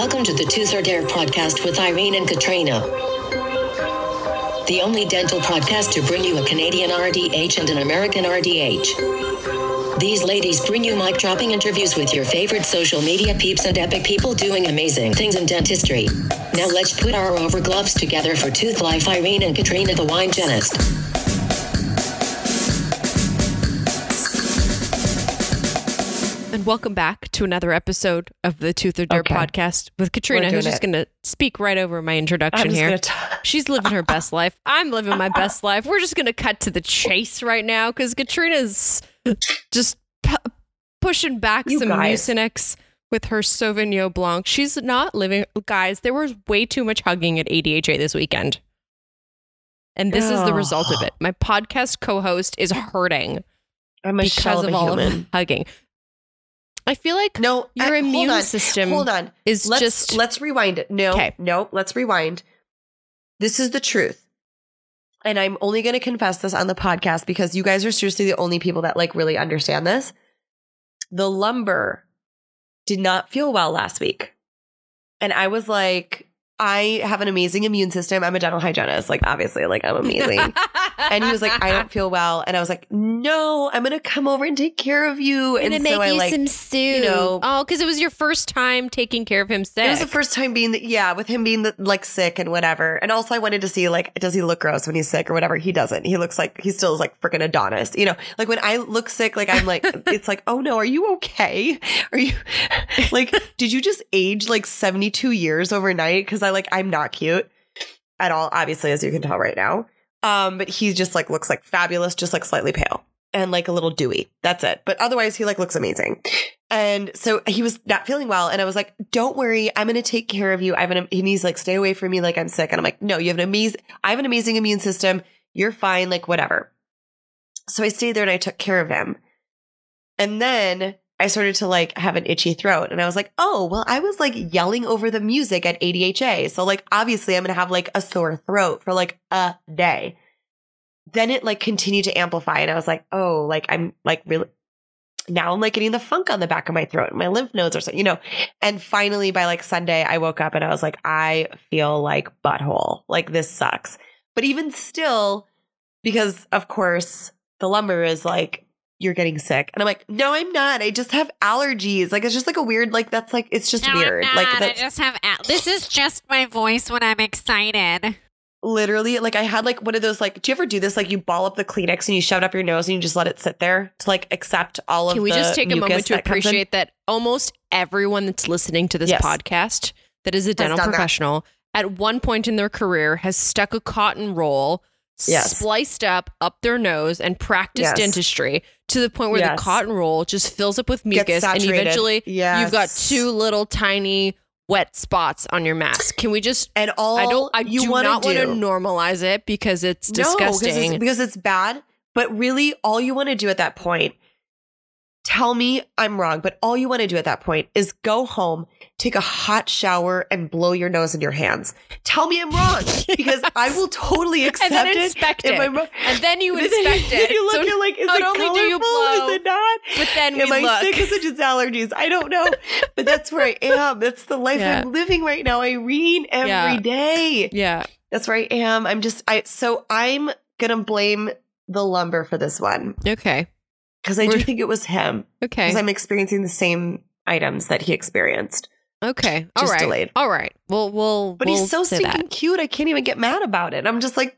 Welcome to the Tooth or Dare podcast with Irene and Katrina. The only dental podcast to bring you a Canadian RDH and an American RDH. These ladies bring you mic dropping interviews with your favorite social media peeps and epic people doing amazing things in dentistry. Now let's put our over gloves together for Tooth Life Irene and Katrina the Wine Genist. And welcome back to another episode of the Tooth or Dare Okay. podcast with Katrina, who's just going to speak right over my introduction here. t- She's living her best life. I'm living my best life. We're just going to cut to the chase right now because Katrina's just pu- pushing back You some guys. Mucinex with her Sauvignon Blanc. She's not living. Guys, there was way too much hugging at ADHA this weekend. And this is the result of it. My podcast co host is hurting I'm a shell because of of all of human. the hugging. I feel like No, your I- immune on. system Hold on. is Let's just let's rewind it. No, Okay. no, let's rewind. This is the truth. And I'm only going to confess this on the podcast because you guys are seriously the only people that like really understand this. The lumber did not feel well last week. And I was like, I have an amazing immune system. I'm a dental hygienist. Like, obviously, like, I'm amazing. and he was like, I don't feel well. And I was like, no, I'm going to come over and take care of you. I'm And gonna so make I you like, some soup. know- oh, because it was your first time taking care of him sick. It was the first time being, the, yeah, with him being the, like sick and whatever. And also, I wanted to see like, does he look gross when he's sick or whatever? He doesn't. He looks like he still is like freaking Adonis. You know, like when I look sick, like I'm like, it's like, oh no, are you okay? Are you like, did you just age like 72 years overnight? Because I like, I'm not cute at all, obviously, as you can tell right now. Um, but he just like looks like fabulous, just like slightly pale and like a little dewy. That's it. But otherwise, he like looks amazing. And so he was not feeling well. And I was like, don't worry, I'm to take care of you. I have an, and he's like, stay away from me. Like I'm sick. And I'm like, no, you have an amazing, I have an amazing immune system. You're fine. Like whatever. So I stayed there and I took care of him. And then I started to like have an itchy throat. And I was like, oh, well, I was like yelling over the music at ADHA. So like, obviously I'm going to have like a sore throat for like a day. Then it like continued to amplify. And I was like, oh, like I'm like really, now I'm like getting the funk on the back of my throat and my lymph nodes or something, you know. And finally, by like Sunday, I woke up and I was like, I feel like butthole. Like this sucks. But even still, because of course the lumber is like, you're getting sick. And I'm like, no, I'm not. I just have allergies. Like it's just like a weird, like that's like it's just No, weird. I'm Like not. I just have. a- This is just my voice when I'm excited. literally like I had like one of those like, do you ever do this? Like you ball up the Kleenex and you shove it up your nose and you just let it sit there to like accept all of Can we just take a moment to that appreciate that almost everyone that's listening to this Yes. podcast that is a dental done that. professional at one point in their career has stuck a cotton roll Yes. spliced up up their nose and practiced Yes. dentistry to the point where Yes. the cotton roll just fills up with mucus and eventually you've got two little tiny wet spots on your mask. Can we just and all I don't I you do not want to normalize it because it's No, disgusting. it's, because it's bad. But really, all you want to do at that point, tell me I'm wrong, but all you want to do at that point is go home, take a hot shower, and blow your nose in your hands. Tell me I'm wrong because I will totally accept and then it. inspect it. I'm. And then you But then- inspect it. you look, So you're like, is not it only do you blow, Is it not? but then we Am I look. sick? Is it just allergies? I don't know. But that's where I am. That's the life Yeah. I'm living right now, Irene, every Yeah. day. Yeah. That's where I am. I'm just I so I'm gonna blame the lumber for this one Okay. Because I do We're- think it was him Okay. because I'm experiencing the same items that he experienced. Okay. All right. delayed. All right. We'll we'll But we'll he's so stinking that. cute. I can't even get mad about it. I'm just like,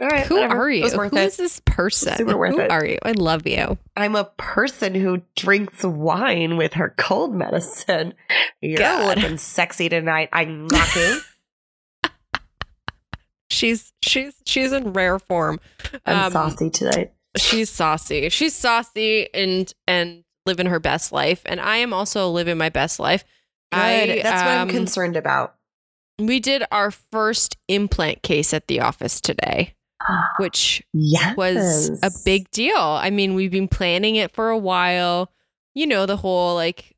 all right, Who whatever. are you? Who it. is this person? Super worth Who it. are you? I love you. I'm a person who drinks wine with her cold medicine. You're God. looking sexy tonight. I'm knocking. She's she's she's in rare form. I'm Um, saucy tonight. She's saucy. She's saucy and and living her best life. And I am also living my best life. I, That's what I'm um, concerned about. We did our first implant case at the office today, which Yes. was a big deal. I mean, we've been planning it for a while. You know, the whole like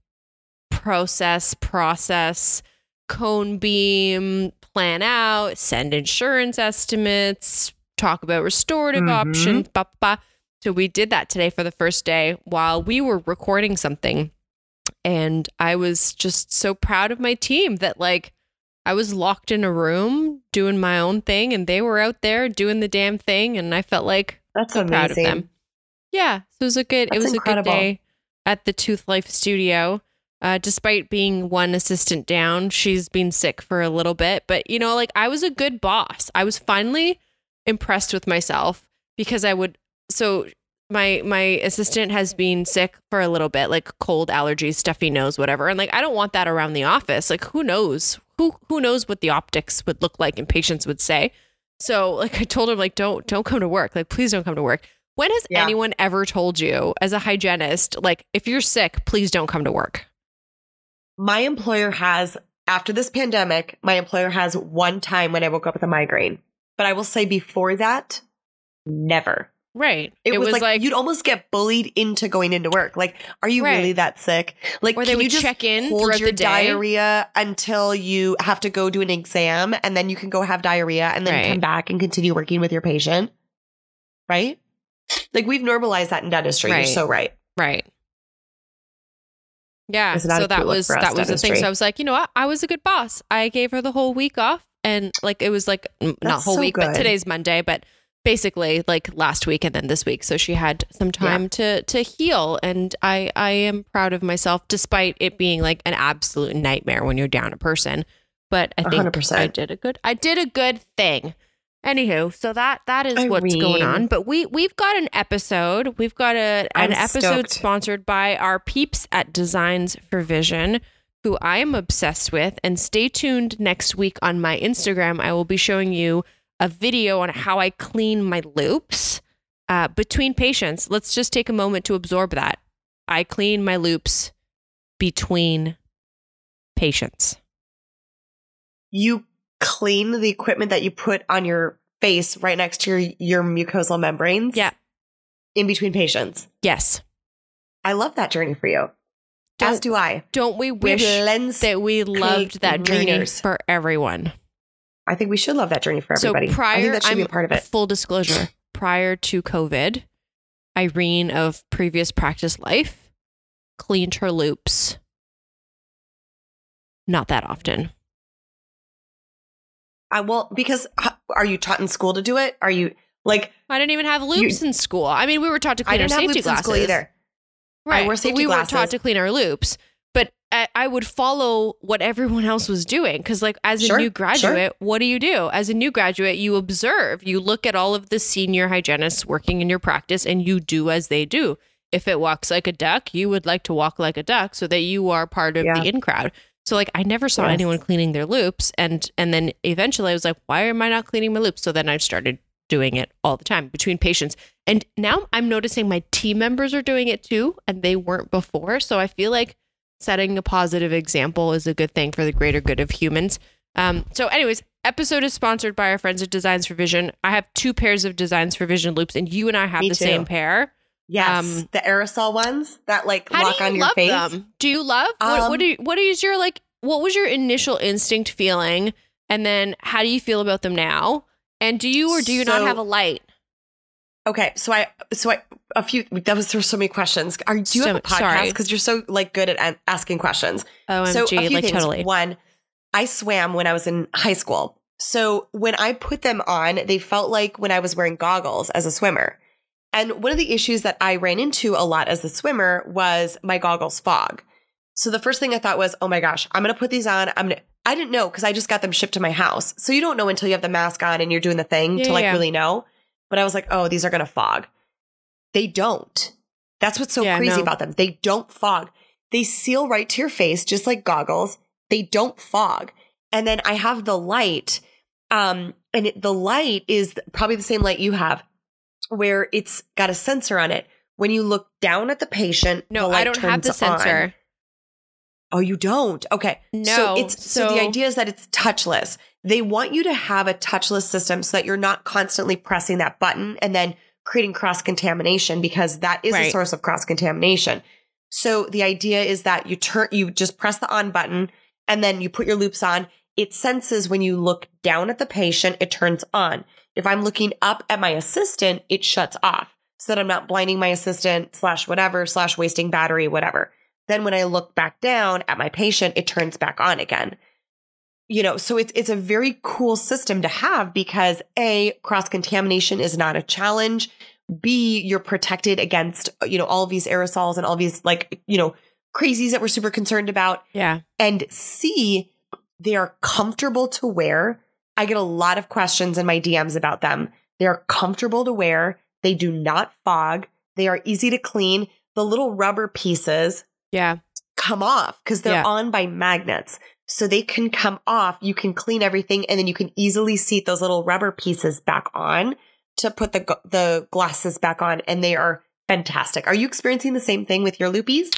process, process, cone beam, plan out, send insurance estimates, talk about restorative Mhm. options, blah, blah. So we did that today for the first day while we were recording something. and I was just so proud of my team that like I was locked in a room doing my own thing and they were out there doing the damn thing and I felt like That's so amazing. proud of them. Yeah, so it was a good. That's it was incredible. a good day at the Tooth Life Studio. Uh, despite being one assistant down, she's been sick for a little bit. But you know, like I was a good boss. I was finally impressed with myself because I would. So my my assistant has been sick for a little bit, like cold allergies, stuffy nose, whatever. And like I don't want that around the office. Like who knows? Who who knows what the optics would look like and patients would say. So like I told him like don't don't come to work. Like please don't come to work. When has Yeah. anyone ever told you as a hygienist like if you're sick, please don't come to work? My employer has, after this pandemic, my employer has one time when I woke up with a migraine. But I will say before that, never. Right. It, was, like, you'd almost get bullied into going into work. Like, are you Right. really that sick? Like, Or they can you would just check in hold your the day? diarrhea until you have to go do an exam, and then you can go have diarrhea, and then Right. come back and continue working with your patient, right? Like we've normalized that in dentistry. Right. You're so right. Right. Yeah. So that cool was that was the thing. So I was like, you know what? I was a good boss. I gave her the whole week off, and like it was like mm, not whole so week, but today's Monday, but basically like last week and then this week. So she had some time to to heal, and I I am proud of myself despite it being like an absolute nightmare when you're down a person. But I think 100%. I did a good I did a good thing. Anywho, so that that is what's going on. But we we've got an episode. We've got a an I'm episode stoked. sponsored by our peeps at Designs for Vision, who I am obsessed with. And stay tuned next week on my Instagram. I will be showing you a video on how I clean my loupes uh, between patients. Let's just take a moment to absorb that. I clean my loupes between patients. You clean the equipment that you put on your face right next to your, your mucosal membranes. Yeah. In between patients. Yes. I love that journey for you. As Don't, I. don't we wish that we loved that journey for everyone? I think we should love that journey for everybody. So prior, I think that should I'm, be a part of it. Full disclosure: prior to COVID, Irene of previous practice life cleaned her loupes. Not that often. I well because are you taught in school to do it? Are you like I didn't even have loupes in school. I mean, we were taught to clean our didn't have safety loupes in glasses school either. Right. but safety we weren't taught to clean our loupes. But I, I would follow what everyone else was doing because, like, as a Sure, new sure. graduate, what do you do? As a new graduate, you observe. You look at all of the senior hygienists working in your practice, and you do as they do. If it walks like a duck, you would like to walk like a duck so that you are part of Yeah. the in crowd. So, like, I never saw Yes. anyone cleaning their loupes, and and then eventually I was like, why am I not cleaning my loupes? So then I started doing it all the time between patients. And now I'm noticing my team members are doing it too, and they weren't before. So I feel like setting a positive example is a good thing for the greater good of humans. Um, so, anyways, episode is sponsored by our friends at Designs for Vision. I have two pairs of Designs for Vision loupes, and you and I have Me the too. same pair. Yes, Um, the aerosol ones that like lock you on your face. them? Do you love what, Um, what do you, what is your like? What was your initial instinct feeling, and then how do you feel about them now? And do you or do you not have a light? Okay, so I so I a few that was there's so many questions. Are do you So- have a podcast because you're so like good at asking questions? OMG, so a few like things. totally. One, I swam when I was in high school. So when I put them on, they felt like when I was wearing goggles as a swimmer. And one of the issues that I ran into a lot as a swimmer was my goggles fog. So the first thing I thought was, oh my gosh, I'm going to put these on. I'm going to, I didn't know because I just got them shipped to my house. So you don't know until you have the mask on and you're doing the thing Yeah, to like yeah. really know. But I was like, oh, these are going to fog. They don't. That's what's so Yeah, crazy no. about them. They don't fog. They seal right to your face, just like goggles. They don't fog. And then I have the light, um, and it, the light is probably the same light you have, where it's got a sensor on it. When you look down at the patient, No, the I don't have the sensor. on. Oh, you don't? Okay. No, So it's so, the idea is that it's touchless. They want you to have a touchless system so that you're not constantly pressing that button and then creating cross contamination because that is a source of cross contamination. So the idea is that you turn you just press the on button and then you put your loupes on. It senses when you look down at the patient, it turns on. If I'm looking up at my assistant, it shuts off so that I'm not blinding my assistant slash whatever slash wasting battery, whatever. Then when I look back down at my patient, it turns back on again. You know, so it's it's a very cool system to have because A, cross contamination is not a challenge. B, you're protected against, you know, all these aerosols and all these like, you know, crazies that we're super concerned about. Yeah. And C, they are comfortable to wear. I get a lot of questions in my DMs about them. They're comfortable to wear. They do not fog. They are easy to clean. The little rubber pieces Yeah. come off because they're Yeah. on by magnets. So they can come off. You can clean everything and then you can easily seat those little rubber pieces back on to put the the glasses back on and they are fantastic. Are you experiencing the same thing with your loopies?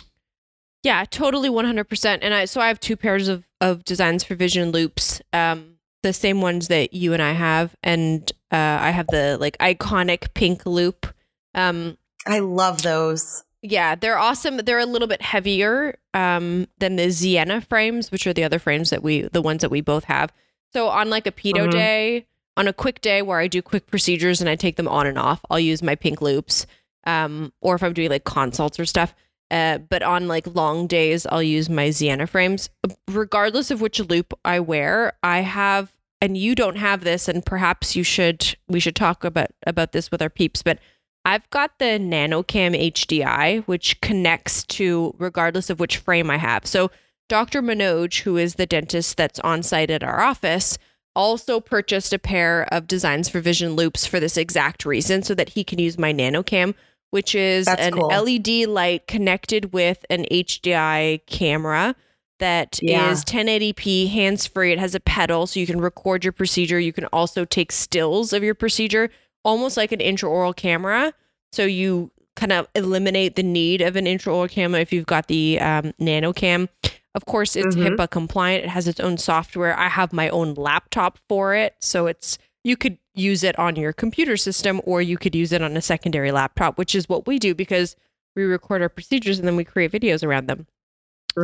Yeah, totally 100%. And I so I have two pairs of of designs for vision loupes. Um the same ones that you and I have and uh I have the like iconic pink loupe. Um I love those. Yeah, they're awesome. They're a little bit heavier um than the Sienna frames, which are the other frames that we the ones that we both have. So on like a pedo Mhm. day, on a quick day where I do quick procedures and I take them on and off, I'll use my pink loupes. Um, or if I'm doing like consults or stuff. Uh, but on like long days, I'll use my Sienna frames. Regardless of which loupe I wear, I have, and you don't have this, and perhaps you should. We should talk about about this with our peeps. But I've got the NanoCam HDI, which connects to regardless of which frame I have. So Dr. Manoj, who is the dentist that's on site at our office, also purchased a pair of designs for vision loupes for this exact reason, so that he can use my NanoCam, which is That's an cool. LED light connected with an HDI camera that is Yeah. 1080p hands free. It has a pedal so you can record your procedure. You can also take stills of your procedure, almost like an intraoral camera. So you kind of eliminate the need of an intraoral camera if you've got the um, NanoCam. Of course, it's Mhm. HIPAA compliant. It has its own software. I have my own laptop for it. So it's you could use it on your computer system or you could use it on a secondary laptop, which is what we do because we record our procedures and then we create videos around them.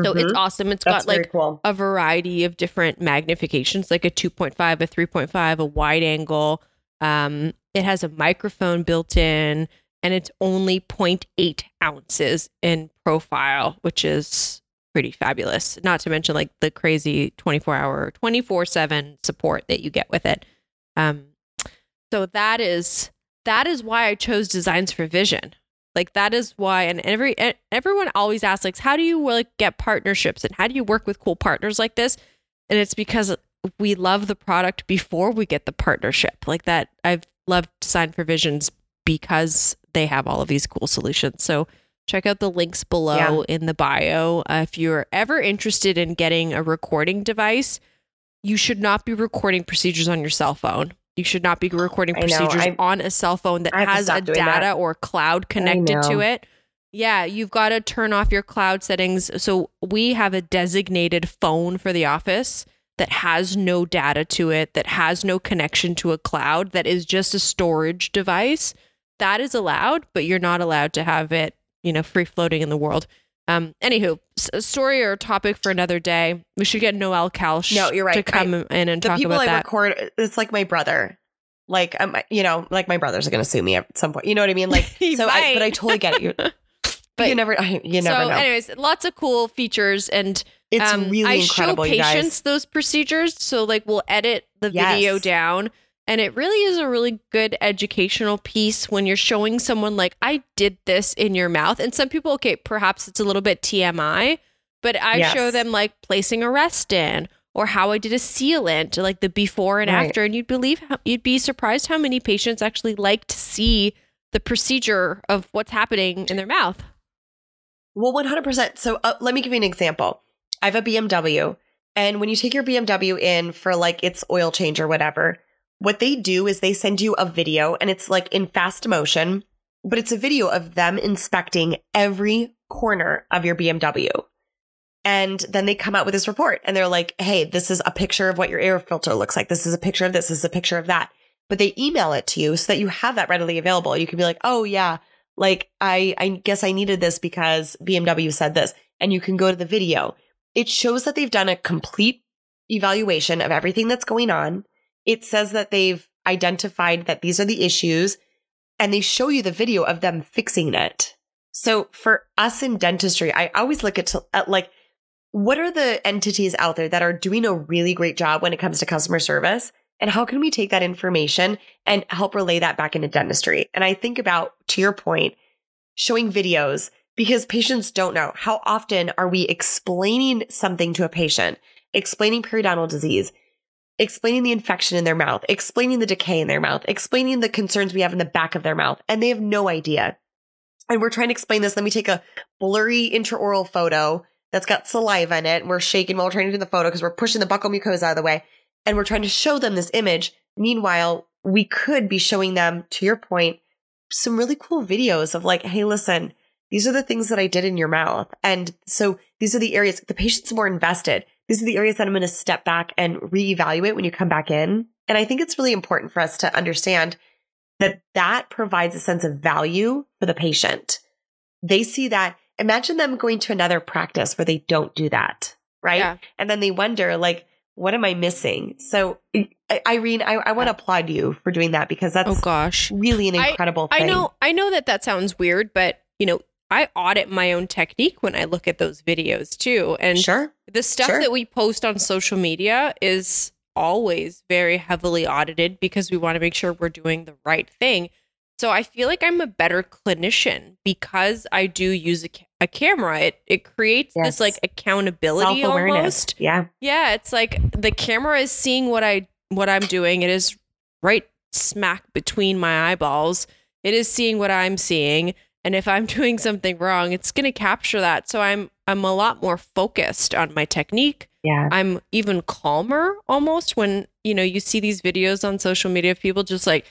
So it's Mhm. awesome. It's That's got like cool. a variety of different magnifications, like a 2.5, a 3.5, a wide angle. Um, it has a microphone built in, and it's only 0.8 ounces in profile, which is pretty fabulous. Not to mention like the crazy 24 hour, 24 7 support that you get with it. Um, so that is that is why I chose designs for vision. Like that is why, and every everyone always asks, like, how do you like get partnerships and how do you work with cool partners like this? And it's because we love the product before we get the partnership. Like that, I've loved Design for Visions because they have all of these cool solutions. So check out the links below in the bio. Uh, if you're ever interested in getting a recording device, you should not be recording procedures on your cell phone. You should not be recording procedures I- on a cell phone that I have to has a doing that. data or cloud connected to it. Yeah, you've got to turn off your cloud settings. So we have a designated phone for the office that has no data to it, that has no connection to a cloud, that is just a storage device. That is allowed, but you're not allowed to have it, you know, free floating in the world. Um, anywho, a story or topic for another day. We should get Noel Kalsh No, you're right. to come in and the talk people about I that. record, it's like my brother. Like, um, you know, like my brothers are going to sue me at some point. You know what I mean? Like, so I, but. I totally get it. You're, but But- you never, you never so, know. anyways, lots of cool features and it's um, really I incredible, show you guys. patients those procedures. So like we'll edit the video down. And it really is a really good educational piece when you're showing someone like, I did this in your mouth. And some people, okay, perhaps it's a little bit TMI, but I Yes. show them like placing a rest in or how I did a sealant, like the before and Right. after. And you'd believe how, you'd be surprised how many patients actually like to see the procedure of what's happening in their mouth. Well, 100%. So uh, let me give you an example. I have a BMW, and when you take your BMW in for like its oil change or whatever, what they do is they send you a video and it's like in fast motion, but it's a video of them inspecting every corner of your BMW. And then they come out with this report and they're like, hey, this is a picture of what your air filter looks like. This is a picture of this. This is a picture of that. But they email it to you so that you have that readily available. You can be like, oh, yeah, like I, I guess I needed this because BMW said this. And you can go to the video. It shows that they've done a complete evaluation of everything that's going on. It says that they've identified that these are the issues and they show you the video of them fixing it. So for us in dentistry, I always look at, at like, what are the entities out there that are doing a really great job when it comes to customer service? And how can we take that information and help relay that back into dentistry? And I think about, to your point, showing videos because patients don't know. How often are we explaining something to a patient, explaining periodontal disease, explaining the infection in their mouth, explaining the decay in their mouth, explaining the concerns we have in the back of their mouth, and they have no idea. And we're trying to explain this. Let me take a blurry intraoral photo that's got saliva in it. And we're shaking while we're trying to do the photo because we're pushing the buccal mucosa out of the way. And we're trying to show them this image. Meanwhile, we could be showing them, to your point, some really cool videos of like, hey, listen, these are the things that I did in your mouth. And so these are the areas the patient's more invested. These are the areas that I'm going to step back and reevaluate when you come back in. And I think it's really important for us to understand that that provides a sense of value for the patient. They see that. Imagine them going to another practice where they don't do that, right? Yeah. And then they wonder, like, what am I missing? So, Irene, I, I want to applaud you for doing that because that's Oh gosh. really an incredible I thing. know I know that that sounds weird, but you know, I audit my own technique when I look at those videos too. And sure. the stuff Sure. that we post on social media is always very heavily audited because we want to make sure we're doing the right thing. So I feel like I'm a better clinician because I do use a, a camera. It it creates Yes. this like accountability almost. Yeah. Yeah, it's like the camera is seeing what I what I'm doing. It is right smack between my eyeballs. It is seeing what I'm seeing, and if I'm doing something wrong, it's going to capture that. So I'm I'm a lot more focused on my technique. Yeah. I'm even calmer almost when, you know, you see these videos on social media of people just like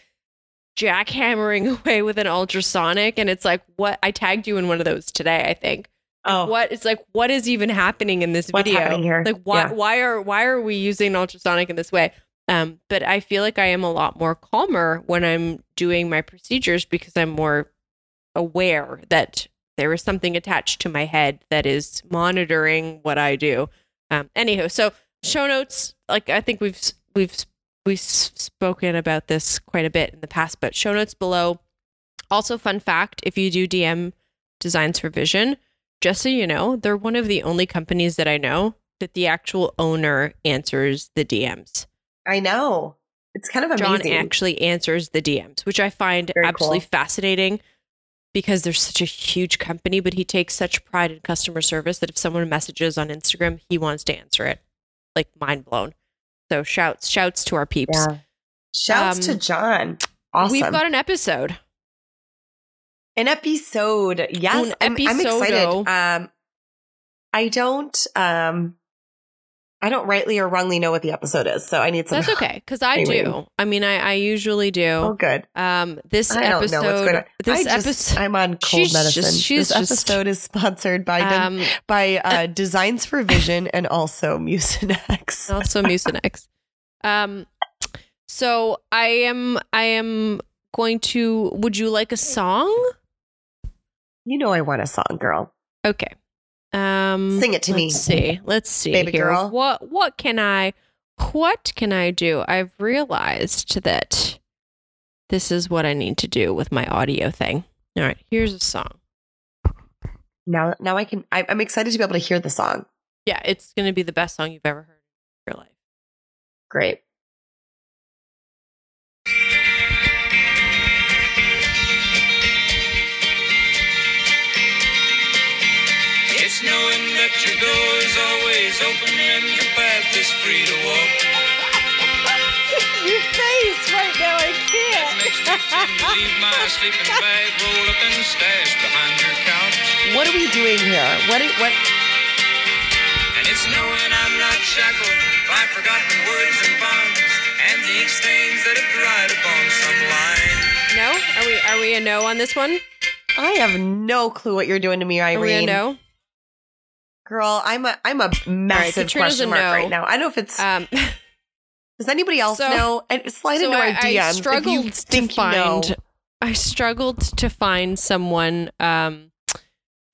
jackhammering away with an ultrasonic and it's like what I tagged you in one of those today, I think Oh, what it's like what is even happening in this What's video happening here? like why Yeah. why are why are we using ultrasonic in this way um but i feel like i am a lot more calmer when i'm doing my procedures because i'm more aware that there is something attached to my head that is monitoring what i do um anywho so show notes like i think we've we've we've spoken about this quite a bit in the past but show notes below also fun fact if you do dm designs for vision just so you know, they're one of the only companies that I know that the actual owner answers the DMs. I know. It's kind of amazing. John actually answers the DMs, which I find Very absolutely cool. fascinating because they're such a huge company, but he takes such pride in customer service that if someone messages on Instagram, he wants to answer it. Like mind blown. So shouts, shouts to our peeps. yeah. Shouts to Um, John. Awesome. We've got an episode. An episode. Yes. Un I'm, I'm excited. Um, I don't, um, I don't rightly or wrongly know what the episode is, so I need some. That's okay, because I Anyway. do. I mean, I, I usually do. Oh, good. Um, this I don't episode, know what's going on. this I just, episode, I'm on cold She's medicine. just- she's this just- episode is sponsored by um, by uh, Designs for Vision and also Mucinex. also Mucinex. Um, so I am, I am going to. Would you like a song? You know I want a song, girl. Okay. Um, Sing it to me. Let's see. Let's see, Baby here. girl. What what can I? What can I do? I've realized that this is what I need to do with my audio thing. All right, here's a song. Now, now I can. I, I'm excited to be able to hear the song. Yeah, it's going to be the best song you've ever heard in your life. Great. Always open and your path is free to walk. Your face right now, I That makes me tend to leave my sleeping bag rolled up and stashed behind your couch. What are we doing here? What? What? And it's knowing I'm not shackled by forgotten words and bonds and the ink stains that have dried upon some line. No, are we are we a no on this one? I have no clue what you're doing to me, Are we a Irene. no? Girl, I'm a I'm a massive Katrina's question mark no. right now. I don't know if it's Um, does anybody else so- know? And slide so into our I, DMs I if struggled you to think you know. find. I struggled to find someone um,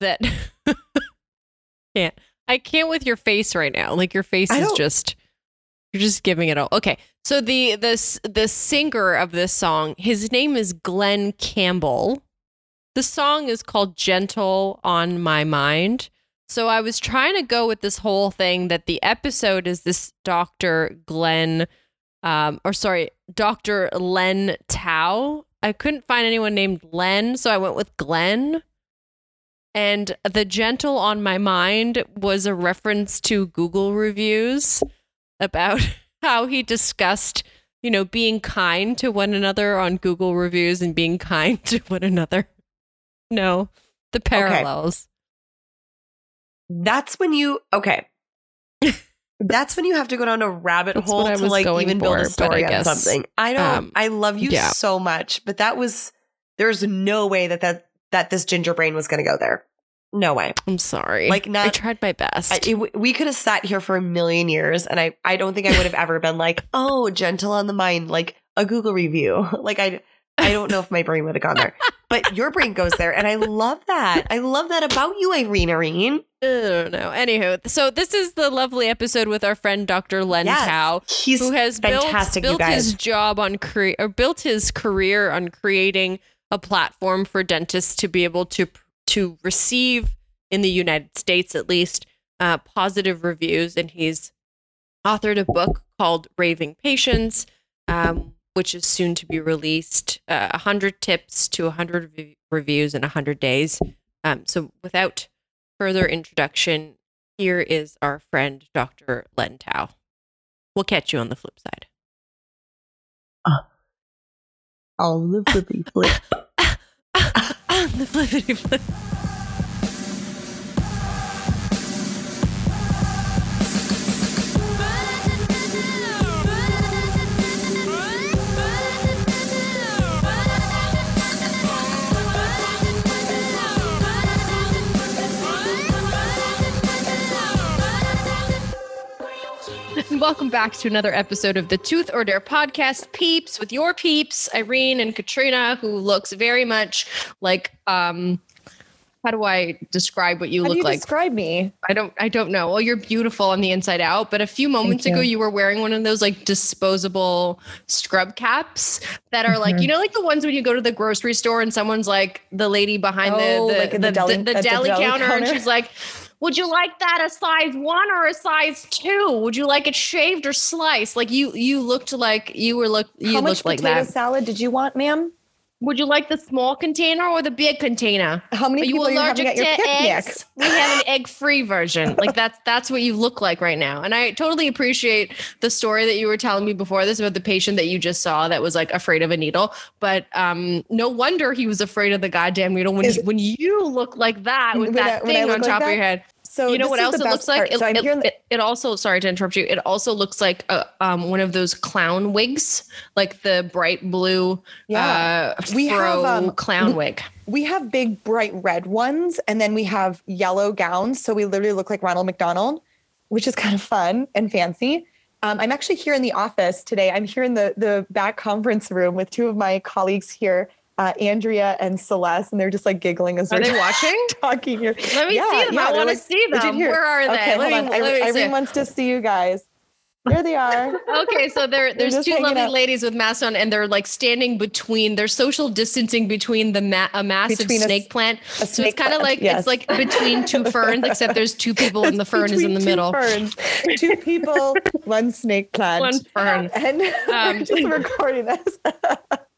that can't. I can't with your face right now. Like your face is just you're just giving it all. Okay, so the the s- the singer of this song, his name is Glen Campbell. the song is called Gentle on My Mind. So I was trying to go with this whole thing that the episode is this Dr. Glenn, um, or sorry, Dr. Len Tau. I couldn't find anyone named Len, so I went with Glen. And the gentle on my mind was a reference to Google reviews about how he discussed, you know, being kind to one another on Google reviews and being kind to one another. No, the parallels. That's when you okay. That's when you have to go down a rabbit That's hole to like even build a story on something. I don't. um, I love you yeah. so much, but that was there's no way that that that this ginger brain was going to go there. No way. I'm sorry. Like, not- I tried my best. I, it, we could have sat here for a million years, and I I don't think I would have ever been like, oh, gentle on the mind, like a Google review. Like I I don't know if my brain would have gone there, but your brain goes there, and I love that. I love that about you, Irene. Irene. I don't know. Anywho, so this is the lovely episode with our friend Dr. Len Yes. Tau, He's who has fantastic, built, built his job on cre- or built his career on creating a platform for dentists to be able to to receive in the United States at least uh, positive reviews, and he's authored a book called Raving Patients, um, which is soon to be released. Uh, 100 tips to 100 rev- reviews in 100 days. Um, so without further introduction, here is our friend Dr. Len Tau. We'll catch you on the flip side. On the flippy flip. the flippity flip. Welcome back to another episode of the Tooth or Dare podcast, Peeps, with your peeps, Irene and Katrina, who looks very much like um how do I describe what you How look do you like? describe me? I don't I don't know. Well, you're beautiful on the inside out, but a few moments you. ago you were wearing one of those like disposable scrub caps that are like, Mhm. you know, like the ones when you go to the grocery store and someone's like the lady behind Oh, the the, like the, the deli- the the deli deli counter, and she's like, would you like that a size one or a size two? Would you like it shaved or sliced? Like you you looked like you were look you How much looked like potato that. salad did you want, ma'am? Would you like the small container or the big container? How many Are you people are you allergic to eggs? We have an egg-free version. Like that's that's what you look like right now. And I totally appreciate the story that you were telling me before this about the patient that you just saw that was like afraid of a needle. But um, no wonder he was afraid of the goddamn needle when Is- when you look like that with that I thing on like top of your head. So you know what else it looks like? It, so it- it- it also sorry to interrupt you. It also looks like a, um, one of those clown wigs, like the bright blue Yeah. uh, We have, um, clown wig. we have big bright red ones, and then we have yellow gowns. So we literally look like Ronald McDonald, which is kind of fun and fancy. Um, I'm actually here in the office today. I'm here in the the back conference room with two of my colleagues here, uh, Andrea and Celeste, and they're just like giggling as Are we're they watching? talking here. Let me Yeah, see them. yeah, I want to like, see "Did you them. hear?" Where are they? Okay, let hold me, on. let me Irene. Wants to see you guys. There they are. Okay, so there, there's two lovely out. ladies with masks on, and they're like standing between. They're social distancing between the ma- a massive Between a snake plant. a so it's kind of like yes. it's like between two ferns, except there's two people and the fern is in the two middle. Ferns. Two people, one snake plant. One fern. And Um, we're just recording this.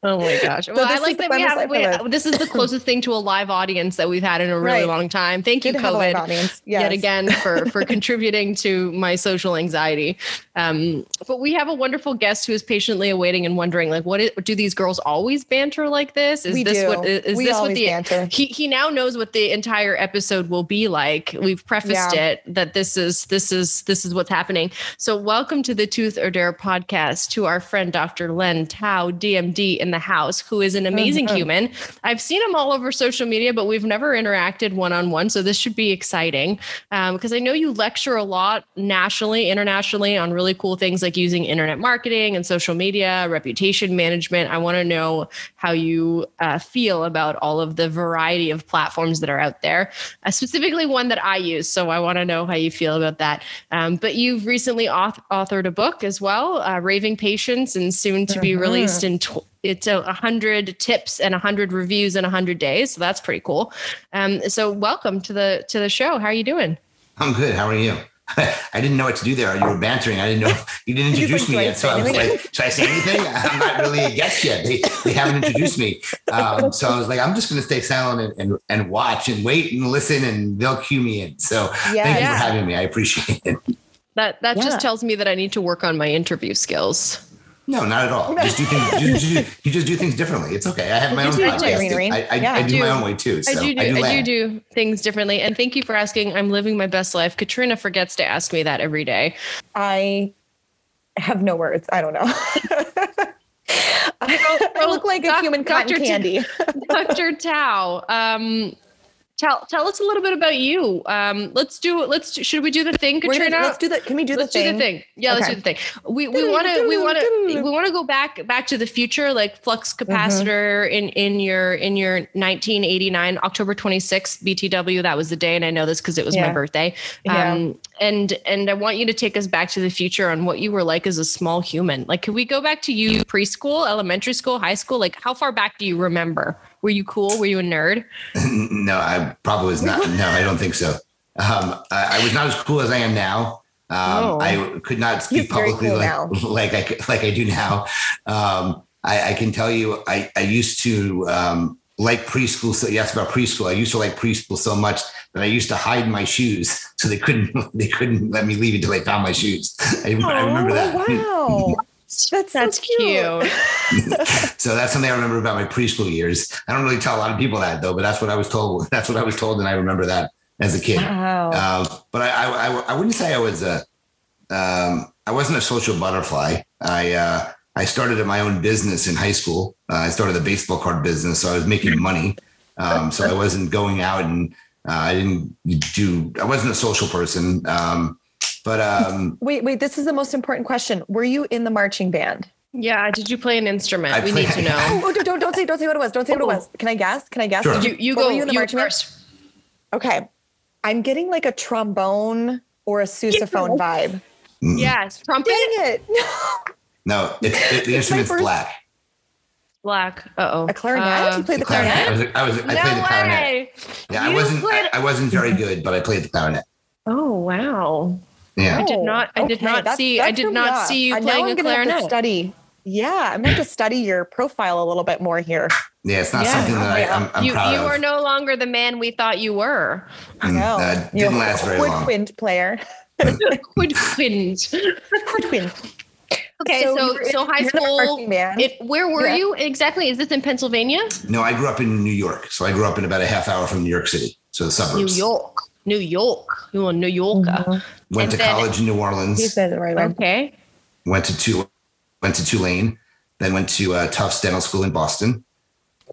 Oh my gosh! well, this I is like the that we have. We, this is the closest thing to a live audience that we've had in a really Right. long time. Thank you, Good to have a live COVID. audience. yet again for for contributing to my social anxiety. Um, but we have a wonderful guest who is patiently awaiting and wondering, like, what is, do these girls always banter like this? Is we this do. what is, we this what the banter. he he now knows what the entire episode will be like. We've prefaced Yeah. it that this is this is this is what's happening. So welcome to the Tooth or Dare podcast to our friend Dr. Len Tau, DMD in the house, who is an amazing Mhm. human. I've seen him all over social media, but we've never interacted one on one. So this should be exciting um, because I know you lecture a lot nationally, internationally on really cool things like using internet marketing and social media, reputation management. I want to know how you uh, feel about all of the variety of platforms that are out there, uh, specifically one that I use. So I want to know how you feel about that. Um, but you've recently auth- authored a book as well, uh, Raving Patients, and soon to be Mhm. released in tw- it's a a hundred tips and a hundred reviews in a hundred days. So that's pretty cool. Um, so welcome to the to the show. How are you doing? I'm good. How are you? I didn't know what to do there. You were bantering. I didn't know you didn't introduce like, me yet. So I was like, should I say anything? I'm not really a guest yet. They, they haven't introduced me. Um, so I was like, I'm just going to stay silent and, and, and watch and wait and listen and they'll cue me in. So thank you for having me. I appreciate it. That that Yeah. just tells me that I need to work on my interview skills. No, not at all. Just do things. You, you, you just do things differently. It's okay. I have my You own do, podcast. Irene, Irene. I, I, Yeah. I do my do. own way too. So I do do, I do, laugh. do things differently. And thank you for asking. I'm living my best life. Katrina forgets to ask me that every day. I have no words. I don't know. I, I look like a Doc- human cotton Dr. T- candy. Dr. Tau, um, tell tell us a little bit about you. Um, let's do let's should we do the thing, We're gonna- Katrina? let's do the. Can we do let's the thing? do the thing. Yeah, let's do the thing. We we want to we want to we want to go back back to the future, like flux Mm-hmm. capacitor in in your in your 1989 October 26th BTW. That was the day, and I know this because it was my Yeah. birthday. Yeah. Um, and and I want you to take us back to the future on what you were like as a small human. Like, could we go back to you preschool, elementary school, high school? Like, how far back do you remember? Were you cool? Were you a nerd? no, I probably was not. No, I don't think so. Um, I, I was not as cool as I am now. Um, Oh. I could not speak publicly cool like, like I like I do now. Um, I, I can tell you, I, I used to um, like preschool. So you asked about preschool. I used to like preschool so much that I used to hide my shoes so they couldn't they couldn't let me leave until they found my shoes. I, I remember that. Oh, wow. That's so That's cute. So that's something I remember about my preschool years. I don't really tell a lot of people that though, but that's what I was told. That's what I was told, and I remember that as a kid. Wow. Um, but I, I, I, I wouldn't say I was a, um, I wasn't a social butterfly. I, uh, I started my own business in high school. Uh, I started a baseball card business, so I was making money. Um, so I wasn't going out and uh, I didn't do. I wasn't a social person. Um, but um, Wait, wait. This is the most important question. Were you in the marching band? Yeah. Did you play an instrument? I we need to know. Oh, don't, don't, don't say, don't say what it was. Don't say what it was. Can I guess? Can I guess? Sure. You you But go you in the you marching band? first. Okay. I'm getting like a trombone or a sousaphone vibe. mm, Yes, trumpet. Dang it. no, it's, it, the It's instrument's first- black. Black. Uh oh. A clarinet? you played the The clarinet. I was, I was, I no played the clarinet. way. Yeah, I wasn't, played- I, I wasn't very good, but I played the clarinet. Oh wow. Yeah. I did not- I did not that- see- that I did not off. see you now playing I'm a gonna have to clarinet. Study. Yeah, I'm going to study your profile a little bit more here. Yeah, it's not Yeah. something that I, I'm, I'm you proud you of. are no longer the man we thought you were. Mm, No, that you're didn't a last very long. woodwind player. Woodwind. Woodwind. Okay, So so in- so high you're in the school. marching. It, where were Yeah. you exactly? Is this in Pennsylvania? No, I grew up in New York. So I grew up in about a half hour from New York City. So the suburbs. New. York. New York. You are New Yorker. Mm-hmm. Went And to then- college in New Orleans. He said it right. Okay. Went to Tul- went to Tulane. Then went to uh, Tufts Dental School in Boston.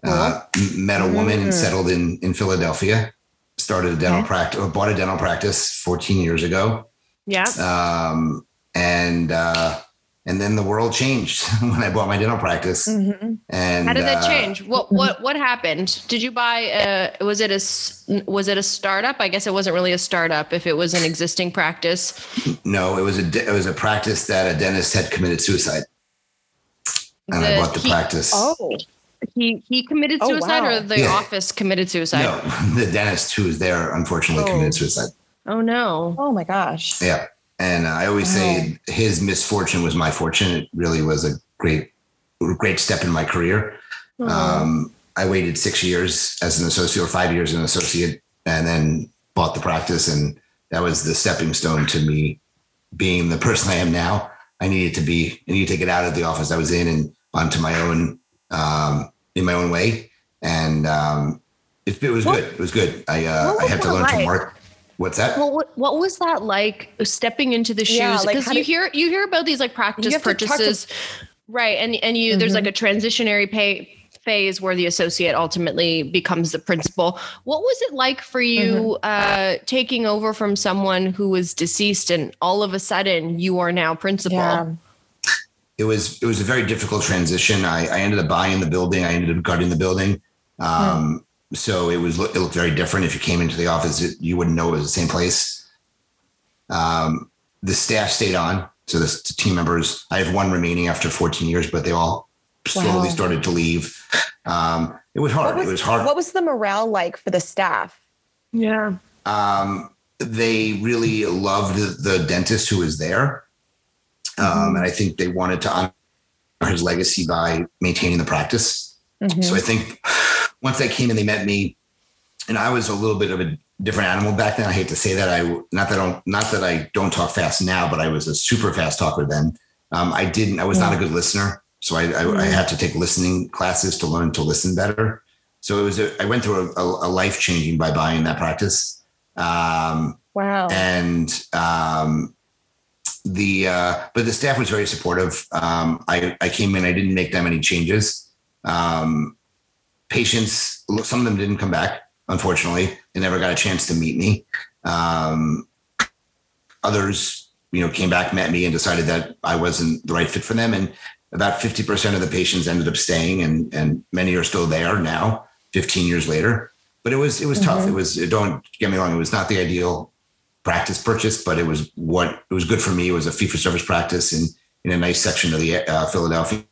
Uh, met a woman Mm. and settled in in Philadelphia. Started a dental practice or bought a dental practice 14 years ago. Yeah. Um, and uh, and then the world changed when I bought my dental practice. Mhm. And How did that uh, change? What what what happened? Did you buy a was it a was it a startup? I guess it wasn't really a startup if it was an existing practice. No, it was a it was a practice that a dentist had committed suicide, and I bought the he- practice. Oh, He he committed Oh, suicide wow. or the Yeah. office committed suicide? No, the dentist who was there unfortunately Oh. committed suicide. Oh no. oh my gosh. Yeah, and I always say his misfortune was my fortune. It really was a great, great step in my career. Um, I waited six years as an associate, or five years as an associate, and then bought the practice, and that was the stepping stone to me being the person I am now. I needed to be, I needed to get out of the office I was in and onto my own, um, in my own way, and um, it, it was What- good. It was good. I uh, I had to learn to like? Work. What's that? Well, what, what was that like stepping into the shoes? Yeah, like, Because you did- hear you hear about these like practice have to to- purchases, right? And and you there's like a transitionary pay phase where the associate ultimately becomes the principal. What was it like for you uh, taking over from someone who was deceased and all of a sudden you are now principal? Yeah. it was it was a very difficult transition. I, I ended up buying the building. I ended up gutting the building. Um, So it was it looked very different. If you came into the office, it, you wouldn't know it was the same place. Um, the staff stayed on, so the, the team members. I have one remaining after 14 years, but they all slowly Wow. started to leave. Um, it was hard. What it was hard. What was the morale like for the staff? Yeah. um, they really loved the dentist who was there. Um, and I think they wanted to honor his legacy by maintaining the practice. Mhm. So I think once they came and they met me, and I was a little bit of a different animal back then. I hate to say that. I not that I don't not that I don't talk fast now, but I was a super fast talker then. Um, I didn't. I was not a good listener, so I, I, I had to take listening classes to learn to listen better. So it was. A, I went through a, a, a life changing by buying that practice. Um, Wow. and um, the uh, but the staff was very supportive. Um, I I came in, I didn't make that many changes. Um, patients, some of them didn't come back. Unfortunately, they never got a chance to meet me. Um, others, you know, came back, met me, and decided that I wasn't the right fit for them. And about fifty percent of the patients ended up staying, and and many are still there now, fifteen years later. But it was it was tough. It was don't get me wrong. It was not the ideal practice purchase, but it was what it was good for me. It was a fee for service practice in in a nice section of the uh, Philadelphia,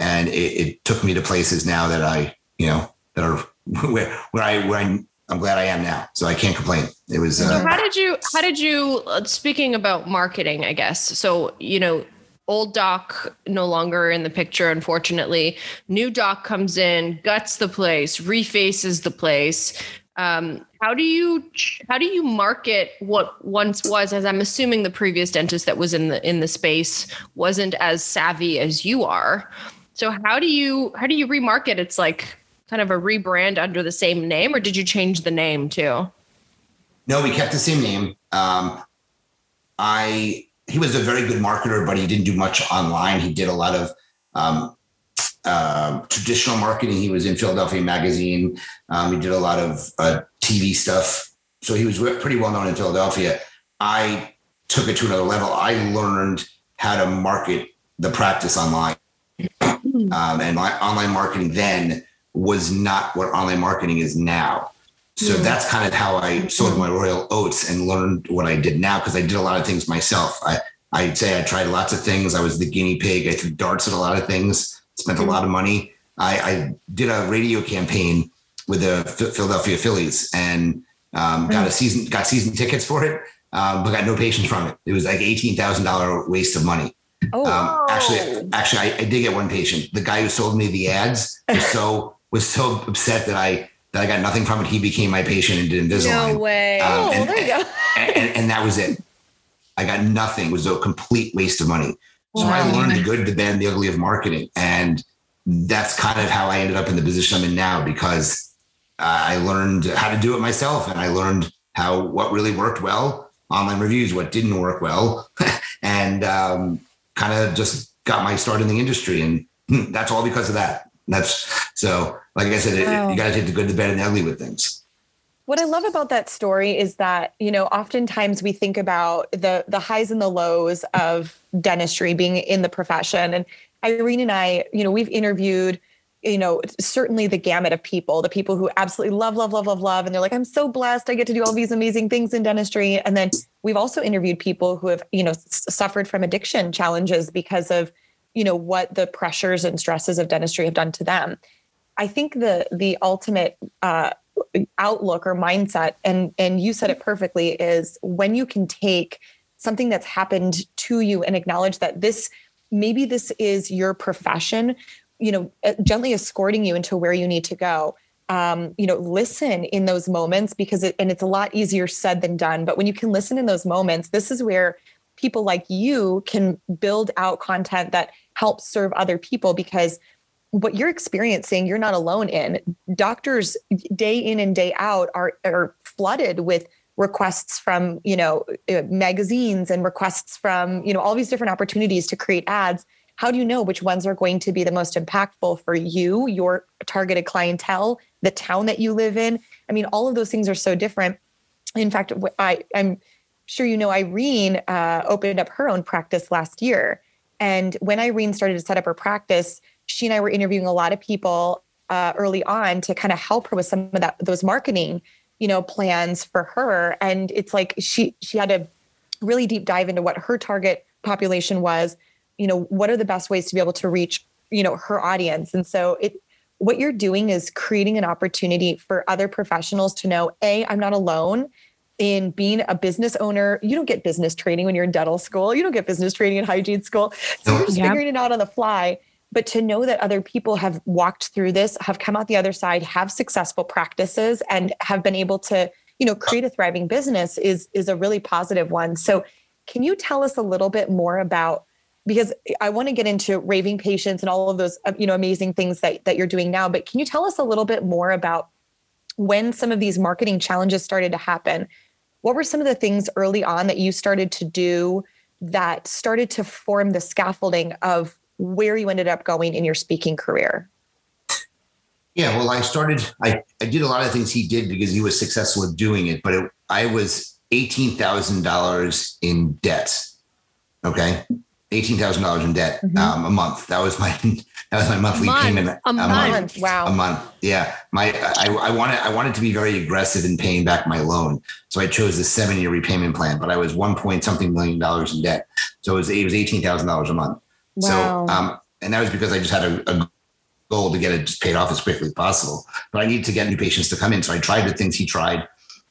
and it, it took me to places now that I you know that are where where I where I, I'm glad I am now. So I can't complain. It was uh, how did you how did you uh, speaking about marketing, I guess. So, you know, old doc no longer in the picture unfortunately. New doc comes in, guts the place, refaces the place. Um, how do you how do you market what once was as I'm assuming the previous dentist that was in the in the space wasn't as savvy as you are. So how do you how do you remarket? It's like kind of a rebrand under the same name or did you change the name too? No, we kept the same name. Um, I he was a very good marketer, but he didn't do much online. He did a lot of um, uh, traditional marketing. He was in Philadelphia Magazine. Um, he did a lot of uh, TV stuff. So he was pretty well known in Philadelphia. I took it to another level. I learned how to market the practice online. Um, and my online marketing then was not what online marketing is now. So that's kind of how I sold my royal oats and learned what I did now because I did a lot of things myself. I I'd say I tried lots of things. I was the guinea pig. I threw darts at a lot of things. Spent a lot of money. I, I did a radio campaign with the Philadelphia Phillies and um, got a season got season tickets for it, um, but got no patients from it. It was like eighteen thousand dollar waste of money. Oh, Um, actually, actually, I, I did get one patient. The guy who sold me the ads was so was so upset that I that I got nothing from it. He became my patient and did Invisalign. No way. Um, oh, and, there you go. and, and, and that was it. I got nothing. It was a complete waste of money. So I learned the good, the bad, and the ugly of marketing, and that's kind of how I ended up in the position I'm in now because uh, I learned how to do it myself, and I learned how what really worked well, online reviews, what didn't work well, and um, kind of just got my start in the industry, and hmm, that's all because of that. That's so, like I said, it- you got to take the good, the bad, and the ugly with things. What I love about that story is that, you know, oftentimes we think about the the highs and the lows of dentistry being in the profession. And Irene and I, you know, we've interviewed, you know, certainly the gamut of people, the people who absolutely love, love, love, love, love. And they're like, I'm so blessed. I get to do all these amazing things in dentistry. And then we've also interviewed people who have, you know, suffered from addiction challenges because of, you know, what the pressures and stresses of dentistry have done to them. I think the the ultimate uh, outlook or mindset and and you said it perfectly is when you can take something that's happened to you and acknowledge that this maybe this is your profession you know uh, gently escorting you into where you need to go um, you know listen in those moments because it and it's a lot easier said than done. But when you can listen in those moments this is where people like you can build out content that helps serve other people because what you're experiencing you're not alone in. Doctors day in and day out are are flooded with requests from you know uh, magazines and requests from you know all these different opportunities to create ads. How do you know which ones are going to be the most impactful for you your targeted clientele the town that you live in i mean all of those things are so different in fact i i'm sure you know irene uh, opened up her own practice last year and when irene started to set up her practice she and I were interviewing a lot of people uh, early on to kind of help her with some of that those marketing, you know, plans for her. And it's like she she had to really deep dive into what her target population was. You know, what are the best ways to be able to reach you know, her audience. And so it what you're doing is creating an opportunity for other professionals to know, A, I'm not alone in being a business owner. You don't get business training when you're in dental school. You don't get business training in hygiene school. So you're just Yep. figuring it out on the fly. But to know that other people have walked through this, have come out the other side, have successful practices, and have been able to, you know, create a thriving business is is a really positive one. So, can you tell us a little bit more about? Because I want to get into raving patients and all of those, uh, you know, amazing things that that you're doing now. But can you tell us a little bit more about when some of these marketing challenges started to happen? What were some of the things early on that you started to do that started to form the scaffolding of where you ended up going in your speaking career? Yeah, well, I started. I, I did a lot of things he did because he was successful at doing it. But it, I was eighteen thousand dollars in debt. Okay, eighteen thousand dollars in debt Mhm. um, a month. That was my that was my monthly month. payment A month. month. Wow. a month. Yeah, my I, I wanted I wanted to be very aggressive in paying back my loan, so I chose the seven year repayment plan. But I was one point something million dollars in debt, so it was it was eighteen thousand dollars a month. Wow. So um, and that was because I just had a, a goal to get it just paid off as quickly as possible. But I needed to get new patients to come in, so I tried the things he tried.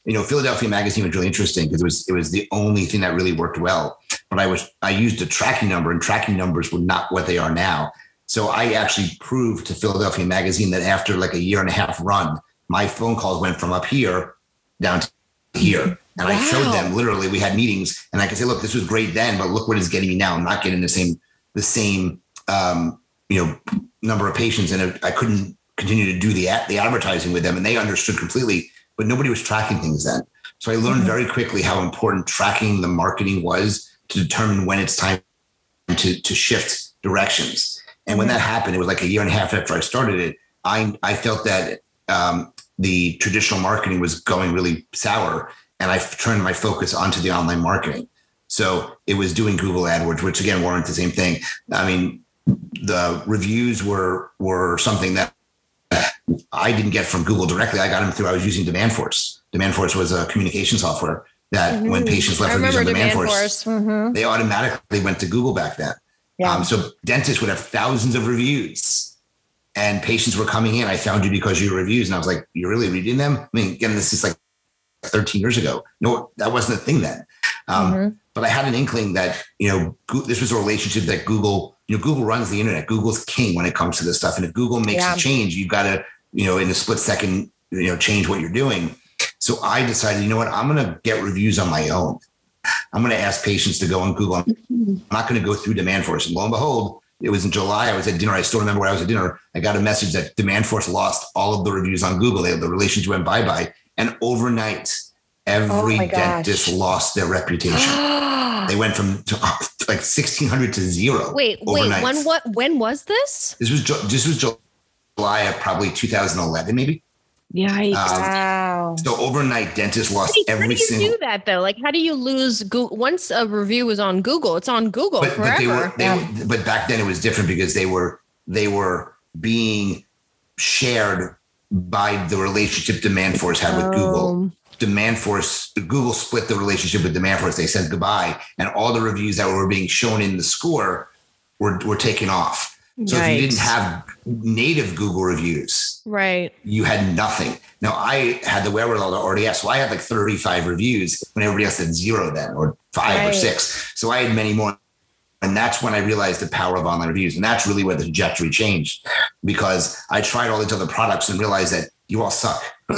You know, Philadelphia Magazine was really interesting because it was it was the only thing that really worked well. But I was I used a tracking number, and tracking numbers were not what they are now. So I actually proved to Philadelphia Magazine that after like a year and a half run, my phone calls went from up here down to here. And I showed them literally we had meetings and I could say, look, this was great then, but look what it's getting me now. I'm not getting the same the same um, you know number of patients and I couldn't continue to do the the advertising with them and they understood completely, but nobody was tracking things then. So I learned Mhm. very quickly how important tracking the marketing was to determine when it's time to to shift directions. And when that happened, it was like a year and a half after I started it. I I felt that um, the traditional marketing was going really sour, and I turned my focus onto the online marketing. So it was doing Google AdWords, which again weren't the same thing. I mean, the reviews were were something that I didn't get from Google directly. I got them through. I was using DemandForce. DemandForce was a communication software that when patients left reviews on Demand DemandForce, Force. Mhm. they automatically went to Google back then. Yeah. Um, so dentists would have thousands of reviews and patients were coming in. I found you because of your reviews. And I was like, you're really reading them? I mean, again, this is like 13 years ago. No, that wasn't a thing then. Um, Mhm. But I had an inkling that, you know, this was a relationship that Google, you know, Google runs the internet. Google's king when it comes to this stuff. And if Google makes Yeah. a change, you've got to, you know, in a split second, you know, change what you're doing. So I decided, you know what, I'm going to get reviews on my own. I'm going to ask patients to go on Google. Mm-hmm. I'm not going to go through Demand Force. And lo and behold, it was in July. I was at dinner. I still remember where I was at dinner. I got a message that Demand Force lost all of the reviews on Google. They, the relationship went bye bye. And overnight, every Oh gosh. dentist lost their reputation. they went from to, like 1600 to zero. Wait, overnight. wait. When what? When was this? This was this was July of probably 2011, maybe. Yikes. Um, wow. so overnight, dentists lost Wait, how every do you single. do that though? Like, how do you lose Google? Once a review was on Google, it's on Google but, forever. but they were they Yeah. were, but back then it was different because they were they were being shared by the relationship demand force had with google Um, demand force google split the relationship with demand force they said goodbye and all the reviews that were being shown in the score were, were taken off so if you didn't have native google reviews Right. you had nothing now i had the wherewithal to already ask so i had like 35 reviews when everybody else had zero then or five or six so i had many more and that's when I realized the power of online reviews. And that's really where the trajectory changed because I tried all these other products and realized that you all suck.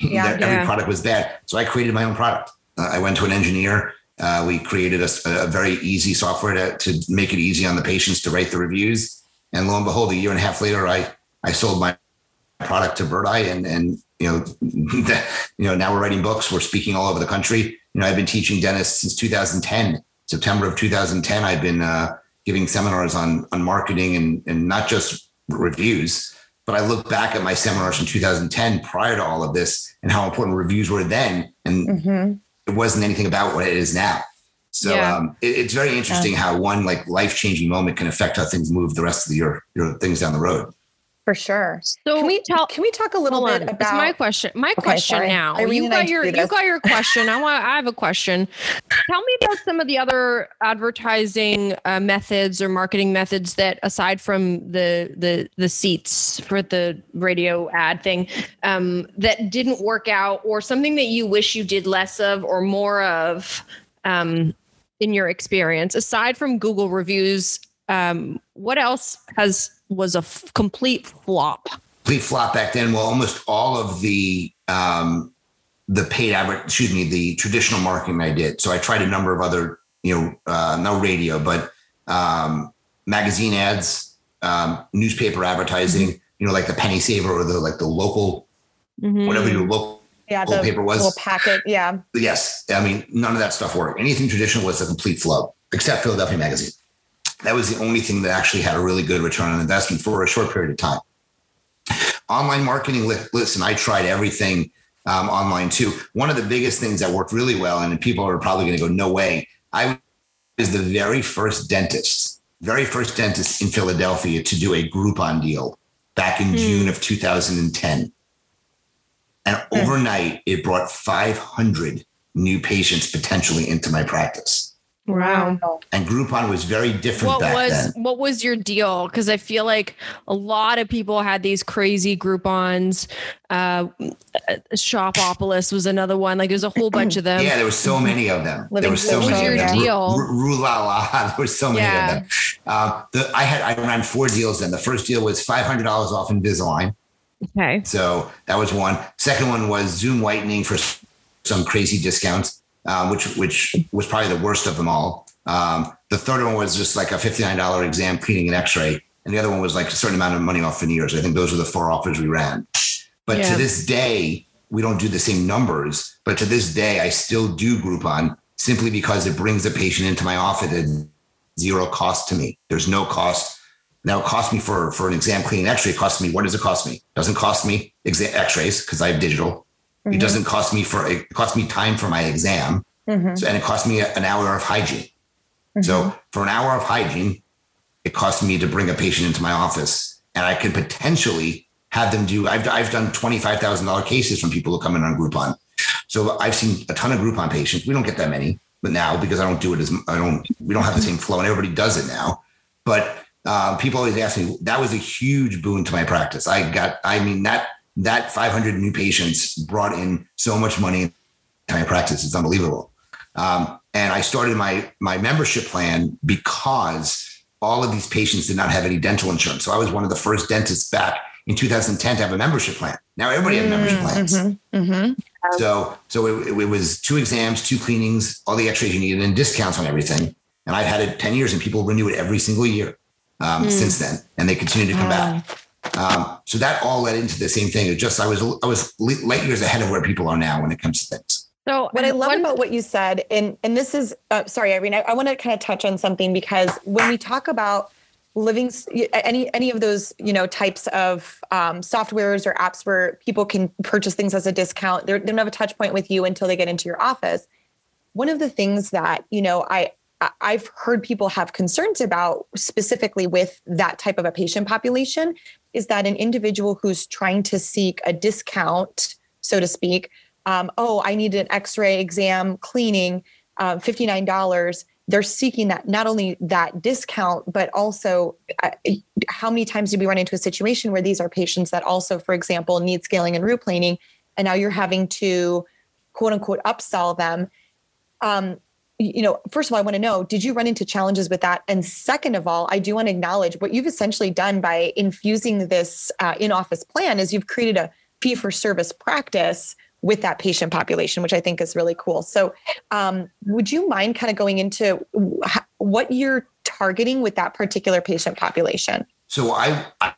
Yeah. Every Yeah. product was bad. So I created my own product. Uh, I went to an engineer. Uh, we created a, a very easy software to, to make it easy on the patients to write the reviews. And lo and behold, a year and a half later, I, I sold my product to Birdeye and, and, you know, you know, now we're writing books. We're speaking all over the country. You know, I've been teaching dentists since 2010. September of 2010, I've been uh, giving seminars on on marketing and and not just reviews. But I look back at my seminars from 2010 prior to all of this and how important reviews were then, and Mhm. it wasn't anything about what it is now. So Yeah. um, it- it's very interesting how one like life changing moment can affect how things move the rest of the, your your things down the road. for sure. So Can we tell can we talk a little bit on. about it's my question. My Okay, question sorry. now. Irene you got your you got your question. I want. I have a question. Tell me about some of the other advertising uh, methods or marketing methods that, aside from the the the seats for the radio ad thing, um, that didn't work out, or something that you wish you did less of or more of, um, in your experience. Aside from Google reviews, um, what else has was a f- complete flop? complete flop back then. Well, almost all of the um, the paid advert, excuse me, the traditional marketing I did. So I tried a number of other, you know, uh, no radio, but um, magazine ads, um, newspaper advertising. You know, like the penny saver or the like the local whatever your local yeah the paper was- little packet. Yeah. yes, I mean, none of that stuff worked. Anything traditional was a complete flop, except Philadelphia Magazine. That was the only thing that actually had a really good return on investment for a short period of time. Online marketing, listen, I tried everything um, online too. One of the biggest things that worked really well, and people are probably going to go, no way. I was the very first dentist, very first dentist in Philadelphia to do a Groupon deal back in June of 2010. And overnight, it brought 500 new patients potentially into my practice. Wow. And Groupon was very different what back was then. what was your deal because i feel like a lot of people had these crazy groupons uh shopopolis was another one like there's a whole bunch of them Yeah, there were so many of them. Living there were so many your of them. deal? Ru- ru- Rue la la. There were so many Yeah. of them. Uh, the, I had I ran four deals then. The first deal was five hundred dollars off Invisalign. Okay So that was one. Second one was Zoom whitening for some crazy discounts, uh, which which was probably the worst of them all. Um, the third one was just like a fifty nine dollar exam cleaning and X ray, and the other one was like a certain amount of money off veneers. I think those were the four offers we ran. But Yeah. to this day, we don't do the same numbers. But to this day, I still do Groupon simply because it brings the patient into my office at zero cost to me. There's no cost. Now it costs me for for an exam cleaning X-ray. It costs me. What does it cost me? Doesn't cost me X-rays because I have digital. It doesn't cost me for it costs me time for my exam, Mhm. so, and it costs me an hour of hygiene. So for an hour of hygiene, it costs me to bring a patient into my office, and I could potentially have them do. I've I've done twenty five thousand dollar cases from people who come in on Groupon. So I've seen a ton of Groupon patients. We don't get that many, but now because I don't do it as I don't we don't have the same flow, and everybody does it now. But um, people always ask me that was a huge boon to my practice. I got I mean that that 500 new patients brought in so much money to my practice. It's unbelievable. Um, and I started my my membership plan because all of these patients did not have any dental insurance. So I was one of the first dentists back in 2010 to have a membership plan. Now everybody has membership plans. Mhm. So so it, it was two exams, two cleanings, all the X-rays you needed, and discounts on everything. And I've had it 10 years, and people renew it every single year um, since then, and they continue to come back. Um, so that all led into the same thing. It just I was I was light years ahead of where people are now when it comes to things. so What I love one- about what you said, and and this is uh, sorry, Irene, I, I want to kind of touch on something because when we talk about living any any of those you know types of um, softwares or apps where people can purchase things as a discount, they're, don't have a touch point with you until they get into your office. One of the things that you know I I- I've heard people have concerns about specifically with that type of a patient population is that an individual who's trying to seek a discount, so to speak, um, oh, I need an X-ray exam, cleaning, uh, fifty-nine dollars. They're seeking that not only that discount, but also uh, how many times do we run into a situation where these are patients that also, for example, need scaling and root planing, and now you're having to quote unquote upsell them. Um, you know, first of all, I want to know, did you run into challenges with that? And second of all, I do want to acknowledge what you've essentially done by infusing this uh, in-office plan is you've created a fee-for-service practice with that patient population, which I think is really cool. So, um, would you mind kind of going into what you're targeting with that particular patient population? So I, I,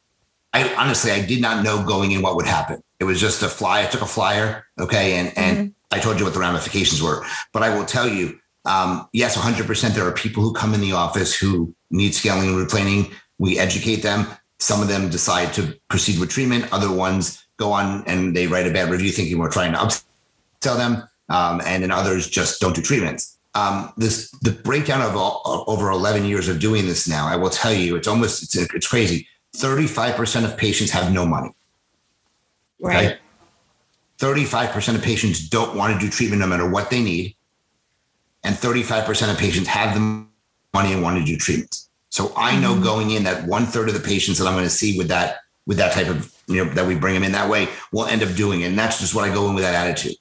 I honestly, I did not know going in what would happen. It was just a fly. I took a flyer, okay, and and I told you what the ramifications were. But I will tell you, um, yes, 100%. There are people who come in the office who need scaling and root planing. We educate them. Some of them decide to proceed with treatment. Other ones go on and they write a bad review, thinking we're trying to upsell them, um, and then others just don't do treatments. Um, this the breakdown of all, over 11 years of doing this now. I will tell you, it's almost it's, it's crazy. 35% of patients have no money. Okay. 35% of patients don't want to do treatment no matter what they need. And 35% of patients have the money and want to do treatment. So I know mm-hmm. going in that one third of the patients that I'm going to see with that, with that type of, you know, that we bring them in that way will end up doing it. And that's just what I go in with that attitude.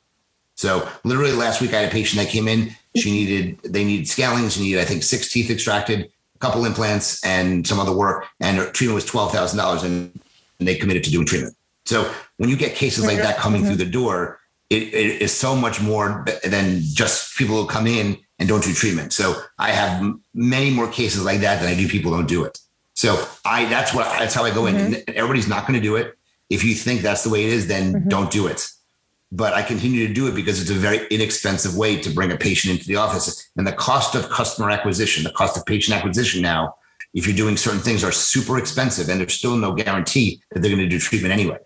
So literally last week I had a patient that came in. She needed, they needed scaling. She needed, I think, six teeth extracted, a couple implants and some other work. And her treatment was $12,000 and they committed to doing treatment. So when you get cases like that coming through mm-hmm. the door, it, it is so much more than just people who come in and don't do treatment. So I have many more cases like that than I do people who don't do it. So I that's what that's how I go in. Mm-hmm. And Everybody's not going to do it. If you think that's the way it is, then mm-hmm. don't do it. But I continue to do it because it's a very inexpensive way to bring a patient into the office. And the cost of customer acquisition, the cost of patient acquisition now, if you're doing certain things, are super expensive, and there's still no guarantee that they're going to do treatment anyway.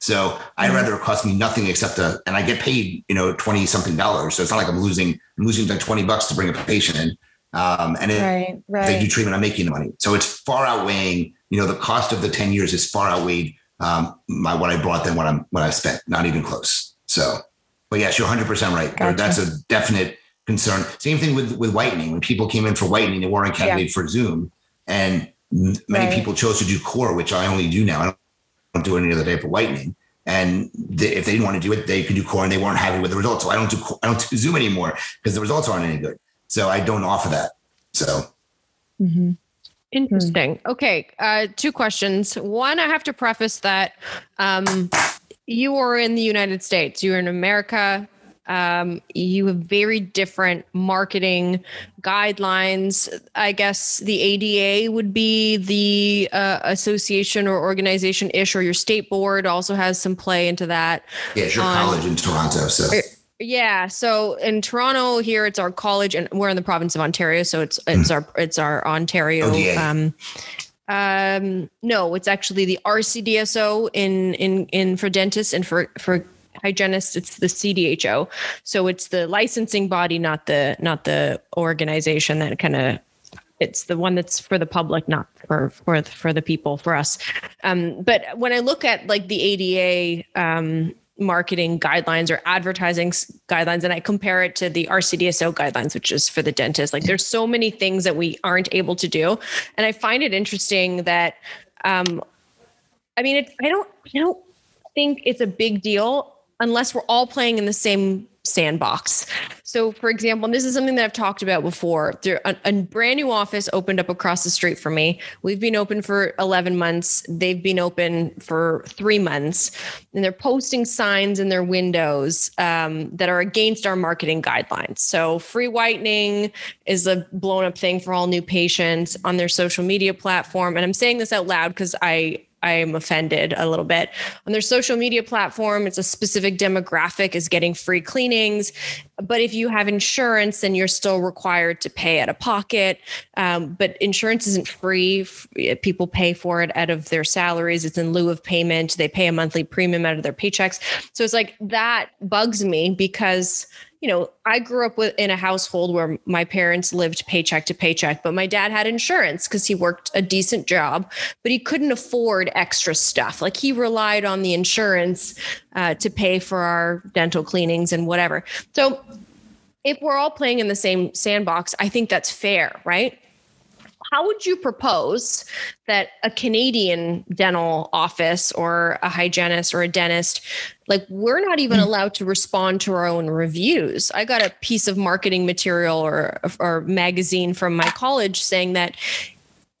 So I'd rather it cost me nothing except a, and I get paid, you know, 20 something dollars. So it's not like I'm losing, I'm losing like 20 bucks to bring a patient in. Um, and it, Right, if they do treatment, I'm making the money. So it's far outweighing, you know, the cost of the 10 years is far outweighed um, my, what I brought than what I'm, what I spent, not even close. So, but yes, you're 100% right. Gotcha. That's a definite concern. Same thing with, with whitening. When people came in for whitening, they weren't candidates for Zoom and many Right. people chose to do KöR, which I only do now. I don't don't any other day for whitening. And they, if they didn't want to do it, they could do KöR and they weren't happy with the results. So I don't do I don't do Zoom anymore because the results aren't any good. So I don't offer that. So Interesting. Okay. Uh, two questions. One, I have to preface that um, you are in the United States, you're in America. Um, you have very different marketing guidelines. I guess the ADA would be the uh, association or organization ish, or your state board also has some play into that. yeah, it's your On- college in Toronto. So Yeah. So in Toronto, here it's our college, and we're in the province of Ontario, so it's it's our it's our Ontario. ODA. Um, um, no, it's actually the RCDSO in in in for dentists and for for hygienists. It's the CDHO. So it's the licensing body, not the not the organization that kind of. It's the one that's for the public, not for for for the people, for us. Um, but when I look at like the ADA um, marketing guidelines or advertising guidelines, and I compare it to the RCDSO guidelines, which is for the dentist, like there's so many things that we aren't able to do, and I find it interesting that, um, I mean, it, I don't, I don't think it's a big deal unless we're all playing in the same sandbox. So, for example, and this is something that I've talked about before. There, a, a brand new office opened up across the street from me. We've been open for 11 months. They've been open for three months, and they're posting signs in their windows um, that are against our marketing guidelines. So, free whitening is a blown up thing for all new patients on their social media platform. And I'm saying this out loud because I I am offended a little bit. On their social media platform, it's a specific demographic is getting free cleanings. But if you have insurance, then you're still required to pay out of pocket. Um, but insurance isn't free. People pay for it out of their salaries. It's in lieu of payment. They pay a monthly premium out of their paychecks. So it's like that bugs me because you know, I grew up with in a household where my parents lived paycheck to paycheck, but my dad had insurance because he worked a decent job, but he couldn't afford extra stuff. Like he relied on the insurance uh, to pay for our dental cleanings and whatever. So if we're all playing in the same sandbox, I think that's fair, right? How would you propose that a Canadian dental office or a hygienist or a dentist, like we're not even hmm. allowed to respond to our own reviews? I got a piece of marketing material or or magazine from my college saying that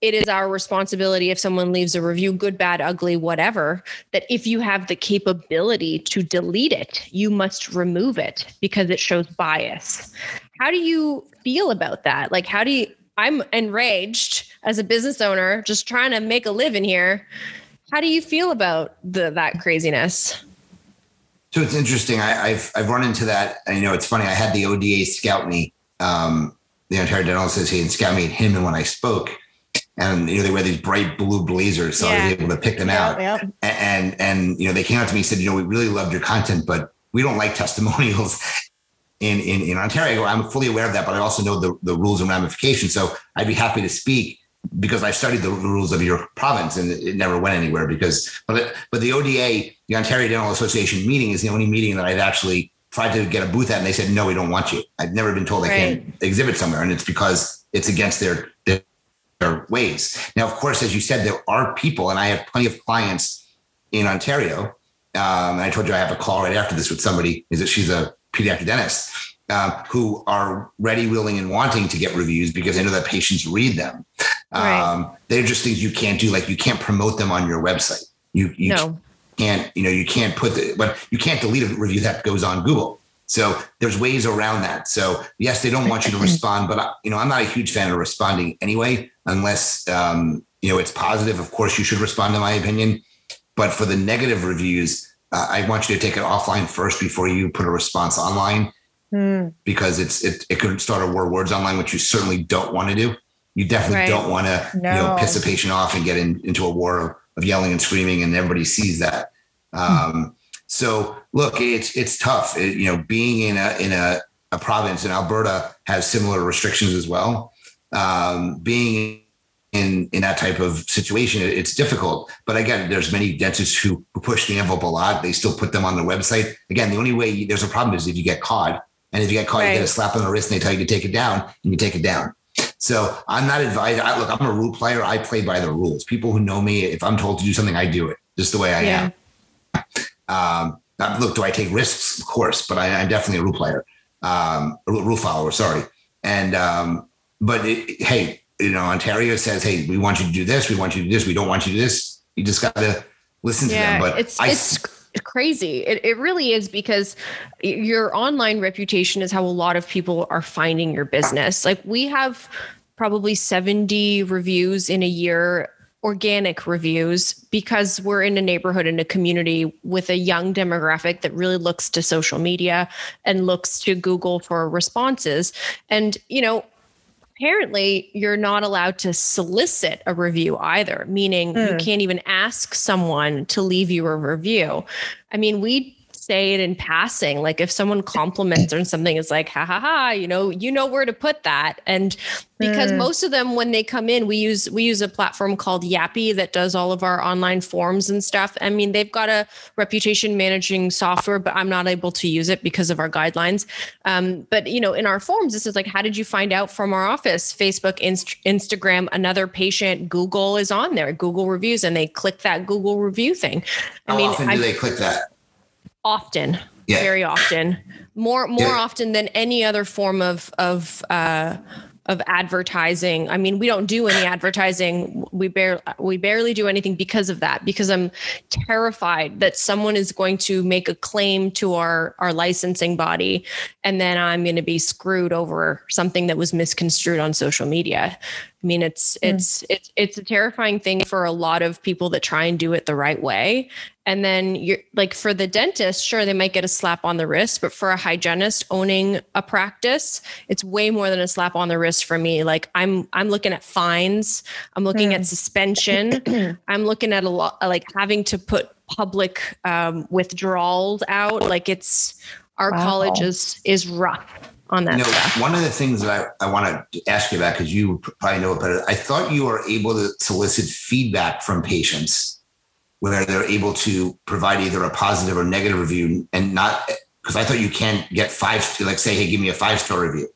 it is our responsibility if someone leaves a review, good, bad, ugly, whatever, that if you have the capability to delete it, you must remove it because it shows bias. How do you feel about that? Like, how do you? I'm enraged as a business owner, just trying to make a living here. How do you feel about the that craziness? So it's interesting. I, I've I've run into that. And, you know, it's funny. I had the ODA scout me, um, the Ontario Dental Association scout me at him, and when I spoke, and you know they wear these bright blue blazers, so I was able to pick them out. Yep, yep. And and you know they came out to me and said, you know, we really loved your content, but we don't like testimonials in in, in Ontario. I'm fully aware of that, but I also know the, the rules and ramifications. So I'd be happy to speak. because I studied the rules of your province and it, never went anywhere because, but, but the ODA, the Ontario Dental Association meeting is the only meeting that I've actually tried to get a booth at and they said, no, we don't want you. I've never been told I can't exhibit somewhere. And it's because it's against their, their, their ways. Now, of course, as you said, there are people, and I have plenty of clients in Ontario. Um, and I told you I have a call right after this with somebody, is that she's a pediatric dentists um, who are ready, willing, and wanting to get reviews because they know that patients read them. Right. Um, they're just things you can't do. Like you can't promote them on your website. You, you No. can't, you know, you can't put the, but you can't delete a review that goes on Google. So there's ways around that. So yes, they don't want you to respond, but I, you know, I'm not a huge fan of responding anyway, unless, um, you know, it's positive. Of course you should respond to my opinion, but for the negative reviews, uh, I want you to take it offline first before you put a response online Hmm. because it's, it, it could start a war words online, which you certainly don't want to do. You definitely Right. don't want to, you know, piss a patient off and get in, into a war of, of yelling and screaming and everybody sees that. Um, so look, it's, it's tough. It- you know, being in a, in a, a province in Alberta has similar restrictions as well. Um, being in, in that type of situation, it's difficult. But again, there's many dentists who, who push the envelope a lot. They still put them on their website. Again, the only way you, there's a problem is if you get caught. And if you get caught, you get a slap on the wrist and they tell you to take it down and you take it down. So I'm not advised. I, look, I'm a rule player. I play by the rules. People who know me, if I'm told to do something, I do it just the way I Yeah. am. Um, look, do I take risks? Of course, but I, I'm definitely a rule player, um, a rule rule follower. Sorry. And um, but it, hey, you know, Ontario says, hey, we want you to do this. We want you to do this. We don't want you to do this. You just got to listen to them. But it's I, it's crazy. It, it really is because your online reputation is how a lot of people are finding your business. Like we have probably 70 reviews in a year organic reviews because we're in a neighborhood and a community with a young demographic that really looks to social media and looks to Google for responses and you know apparently you're not allowed to solicit a review either meaning you Hmm. can't even ask someone to leave you a review i mean we say it in passing. Like if someone compliments or something it's like ha ha ha you know you know where to put that. And because Hmm. most of them when they come in we use we use a platform called YAPI that does all of our online forms and stuff. I mean they've got a reputation managing software but i'm not able to use it because of our guidelines. Um, but you know in our forms this is like how did you find out from our office? Facebook Inst- instagram another patient google is on there google reviews and they click that google review thing. I how mean often do I- they click that? Often Yeah. very often more more Yeah. often than any other form of of uh of advertising i mean we don't do any advertising we barely we barely do anything because of that because i'm terrified that someone is going to make a claim to our our licensing body and then i'm going to be screwed over something that was misconstrued on social media I mean, it's it's it's it's a terrifying thing for a lot of people that try and do it the right way. And then you're like for the dentist, sure, they might get a slap on the wrist, but for a hygienist owning a practice, it's way more than a slap on the wrist for me. Like I'm I'm looking at fines, I'm looking at suspension, I'm looking at a lot like having to put public um, withdrawals out. Like it's our Wow. college is is rough on that you know, stuff. one of the things that I, I want to ask you about, because you probably know it better, I thought you were able to solicit feedback from patients where they're able to provide either a positive or negative review and not, because I thought you can't get five, like say, hey, give me a five star review.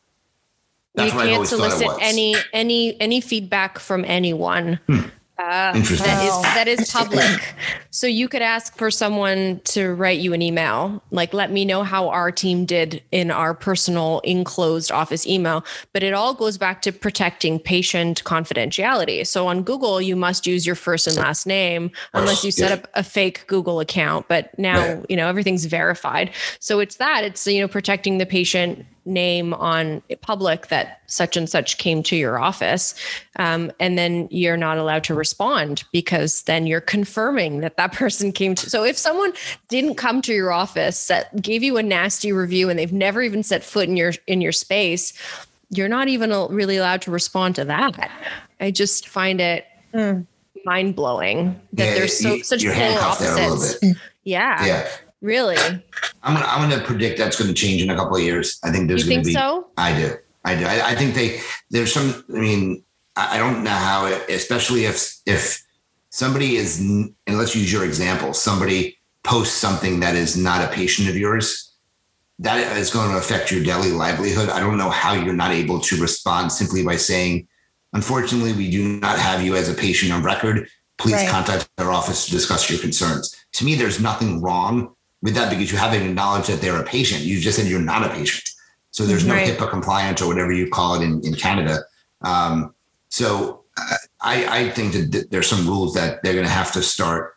That's you what can't always thought it solicit any any any feedback from anyone. Hmm. Uh, Interesting. That is, that is public. so you could ask for someone to write you an email, like let me know how our team did in our personal enclosed office email. But it all goes back to protecting patient confidentiality. So on Google, you must use your first and last name unless you set Yeah. up a fake Google account. But now Right. you know everything's verified. So it's that it's you know protecting the patient name on public that such and such came to your office um, and then you're not allowed to respond because then you're confirming that that person came to so if someone didn't come to your office that gave you a nasty review and they've never even set foot in your in your space you're not even really allowed to respond to that. I just find it mind blowing that Yeah, there's so you- such you're polar handcuffed there opposites. yeah, Yeah. Really I'm gonna, I'm gonna predict that's going to change in a couple of years. I think there's you going think to be. so I do. I do. I, I think they there's some. I mean, I I don't know how, it, especially if if somebody is, and let's use your example, somebody posts something that is not a patient of yours, that is going to affect your daily livelihood. I don't know how you're not able to respond simply by saying, unfortunately, we do not have you as a patient on record. Please Right. contact our office to discuss your concerns. To me, there's nothing wrong with that because you haven't acknowledged that they're a patient. You just said you're not a patient. So there's no Right. HIPAA compliance or whatever you call it in, in Canada. Um, so I, I think that there's some rules that they're going to have to start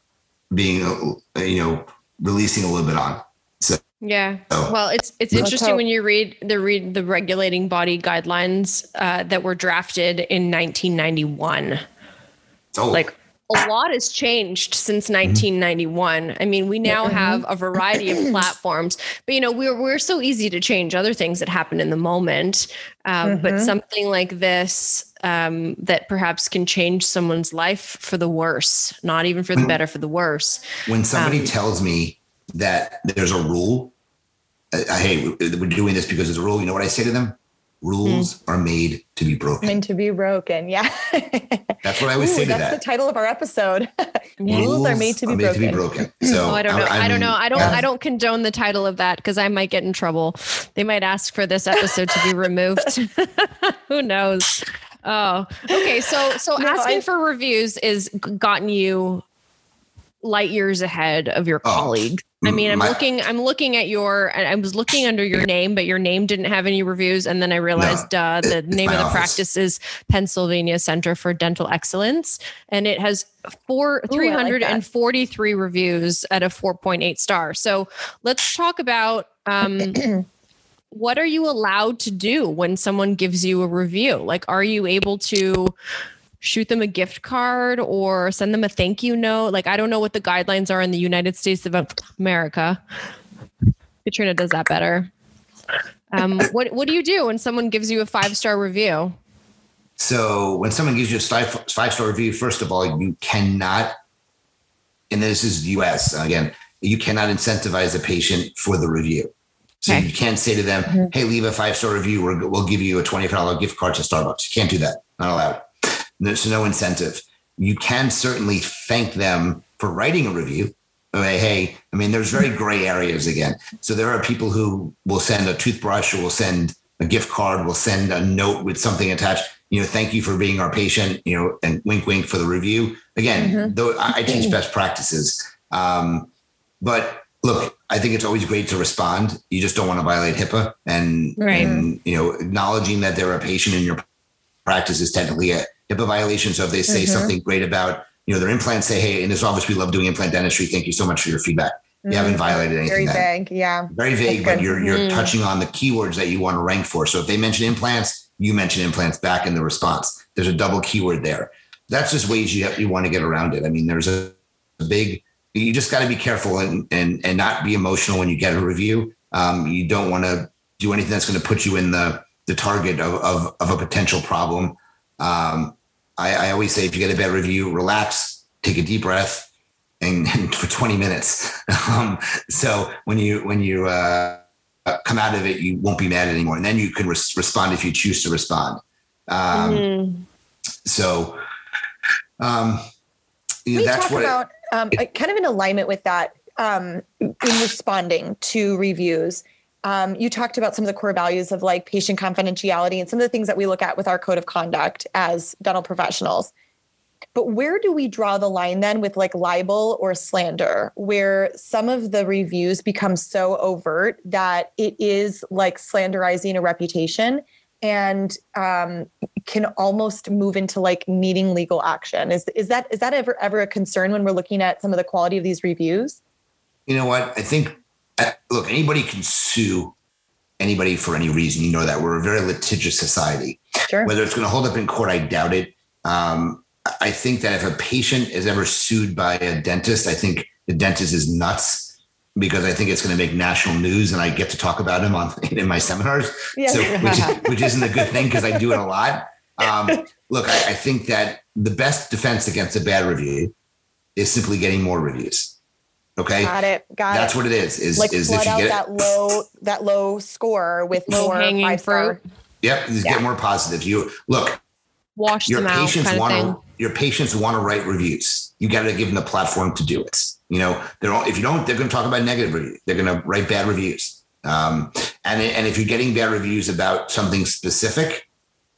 being, uh, you know, releasing a little bit on. So Yeah. Well, it's it's interesting hope. when you read the read the regulating body guidelines uh, that were drafted in 1991. it's old. Like a lot has changed since 1991. I mean, we now have a variety of platforms, but you know, we're we're so easy to change other things that happen in the moment. Um, But something like this um, that perhaps can change someone's life for the worse, not even for the better, for the worse. when somebody um, tells me that there's a rule, uh, hey, we're doing this because there's a rule. You know what I say to them? Rules Hmm. are made to be broken. Meant to be broken. Yeah. That's what I always Ooh, say to that's that. the title of our episode. Rules are made to be broken. broken So Oh, I don't know. I, don't know. I don't. yeah. I don't condone the title of that because I might get in trouble. They might ask for this episode to be removed. Who knows? Oh, okay. So, so No, asking I- for reviews is gotten you light years ahead of your Oh, colleagues. I mean, I'm my- looking. I'm looking at your. I I was looking under your name, but your name didn't have any reviews, and then I realized uh, the it's name of the office. practice is Pennsylvania Center for Dental Excellence, and it has four Ooh, I like 343 reviews at a 4.8 star. So let's talk about um, what are you allowed to do when someone gives you a review? Like, are you able to shoot them a gift card or send them a thank you note? Like, I don't know what the guidelines are in the United States of America. Katrina does that better. Um, what what do you do when someone gives you a five star review? So when someone gives you a five star review, first of all, you cannot, and this is the U.S. again, you cannot incentivize a patient for the review. So Okay. you can't say to them, "Hey, leave a five star review. We're, we'll give you a twenty five dollar gift card to Starbucks." You can't do that. Not allowed. There's no incentive. You can certainly thank them for writing a review. Okay, hey, I mean, there's very gray areas again. So there are people who will send a toothbrush or will send a gift card, will send a note with something attached. You know, thank you for being our patient. You know, and wink, wink for the review. Again, though I, I teach best practices. Um, but look, I think it's always great to respond. You just don't want to violate HIPAA, and Right. and you know, acknowledging that they're a patient in your practice is technically a HIPAA violation. So if they say something great about you know their implants, say, hey, in this office we love doing implant dentistry. Thank you so much for your feedback. You haven't violated anything. Very then. vague. Yeah. Very vague, but you're you're Mm. touching on the keywords that you want to rank for. So if they mention implants, you mention implants back in the response. There's a double keyword there. That's just ways you have, you want to get around it. I mean, there's a, a big. You just got to be careful and and and not be emotional when you get a review. Um, you don't want to do anything that's going to put you in the the target of of, of a potential problem. Um, I, I always say if you get a bad review, relax, take a deep breath, and, and for 20 minutes. Um, so when you when you uh, uh, come out of it, you won't be mad anymore, and then you can res- respond if you choose to respond. Um, Mhm. So um, you know, that's what. about um, uh, kind of in alignment with that um, in responding to reviews um, you talked about some of the core values of like patient confidentiality and some of the things that we look at with our code of conduct as dental professionals but where do we draw the line then with like libel or slander where some of the reviews become so overt that it is like slanderizing a reputation and um, can almost move into like needing legal action. Is is that is that ever ever a concern when we're looking at some of the quality of these reviews? you know what? I think, look, anybody can sue anybody for any reason. You know that we're a very litigious society. Sure. Whether it's going to hold up in court, I doubt it. Um, I think that if a patient is ever sued by a dentist, I think the dentist is nuts because I think it's going to make national news, and I get to talk about him on in my seminars. Yeah. So, which, which isn't a good thing because I do it a lot. Um, look, I, I think that the best defense against a bad review is simply getting more reviews. Okay, Got it. Got it. that's it. what it is. Is like is flood if you out get that low that low score with Low more hanging five star. fruit. Yep, just Yeah. get more positive. You look, wash your them out patients kind of want thing. to your patients want to write reviews. You got to give them the platform to do it. You know, they're all, if you don't, they're going to talk about negative reviews. They're going to write bad reviews. Um, and and if you're getting bad reviews about something specific,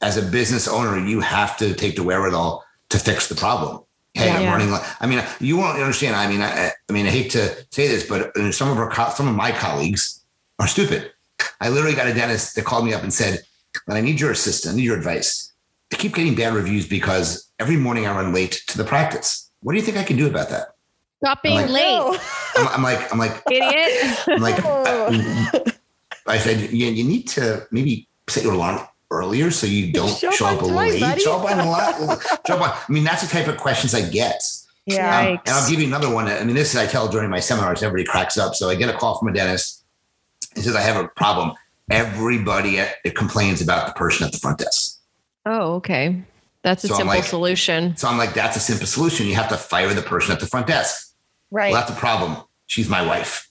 as a business owner, you have to take the wherewithal to fix the problem. Hey, I'm Yeah. running. li- I mean, you won't understand. I mean, I, I mean, I hate to say this, but uh, some of our co- some of my colleagues are stupid. I literally got a dentist that called me up and said, "I need your assistance. I need your advice. I keep getting bad reviews because every morning I run late to the practice. What do you think I can do about that?" Stop being like- late, I'm, I'm like, I'm like, idiot. I'm like, I, I said, you, you need to maybe set your alarm earlier so you don't Show show, up time, late. buddy. Show up on la- show up on. I mean, that's the type of questions I get. Yeah. Um, and I'll give you another one. I mean, this is I tell during my seminars. Everybody cracks up. So I get a call from a dentist. He says I have a problem. Everybody uh, complains about the person at the front desk. oh, okay. That's a So simple like- solution. So I'm like, that's a simple solution. You have to fire the person at the front desk. Right. Well, that's a problem. She's my wife.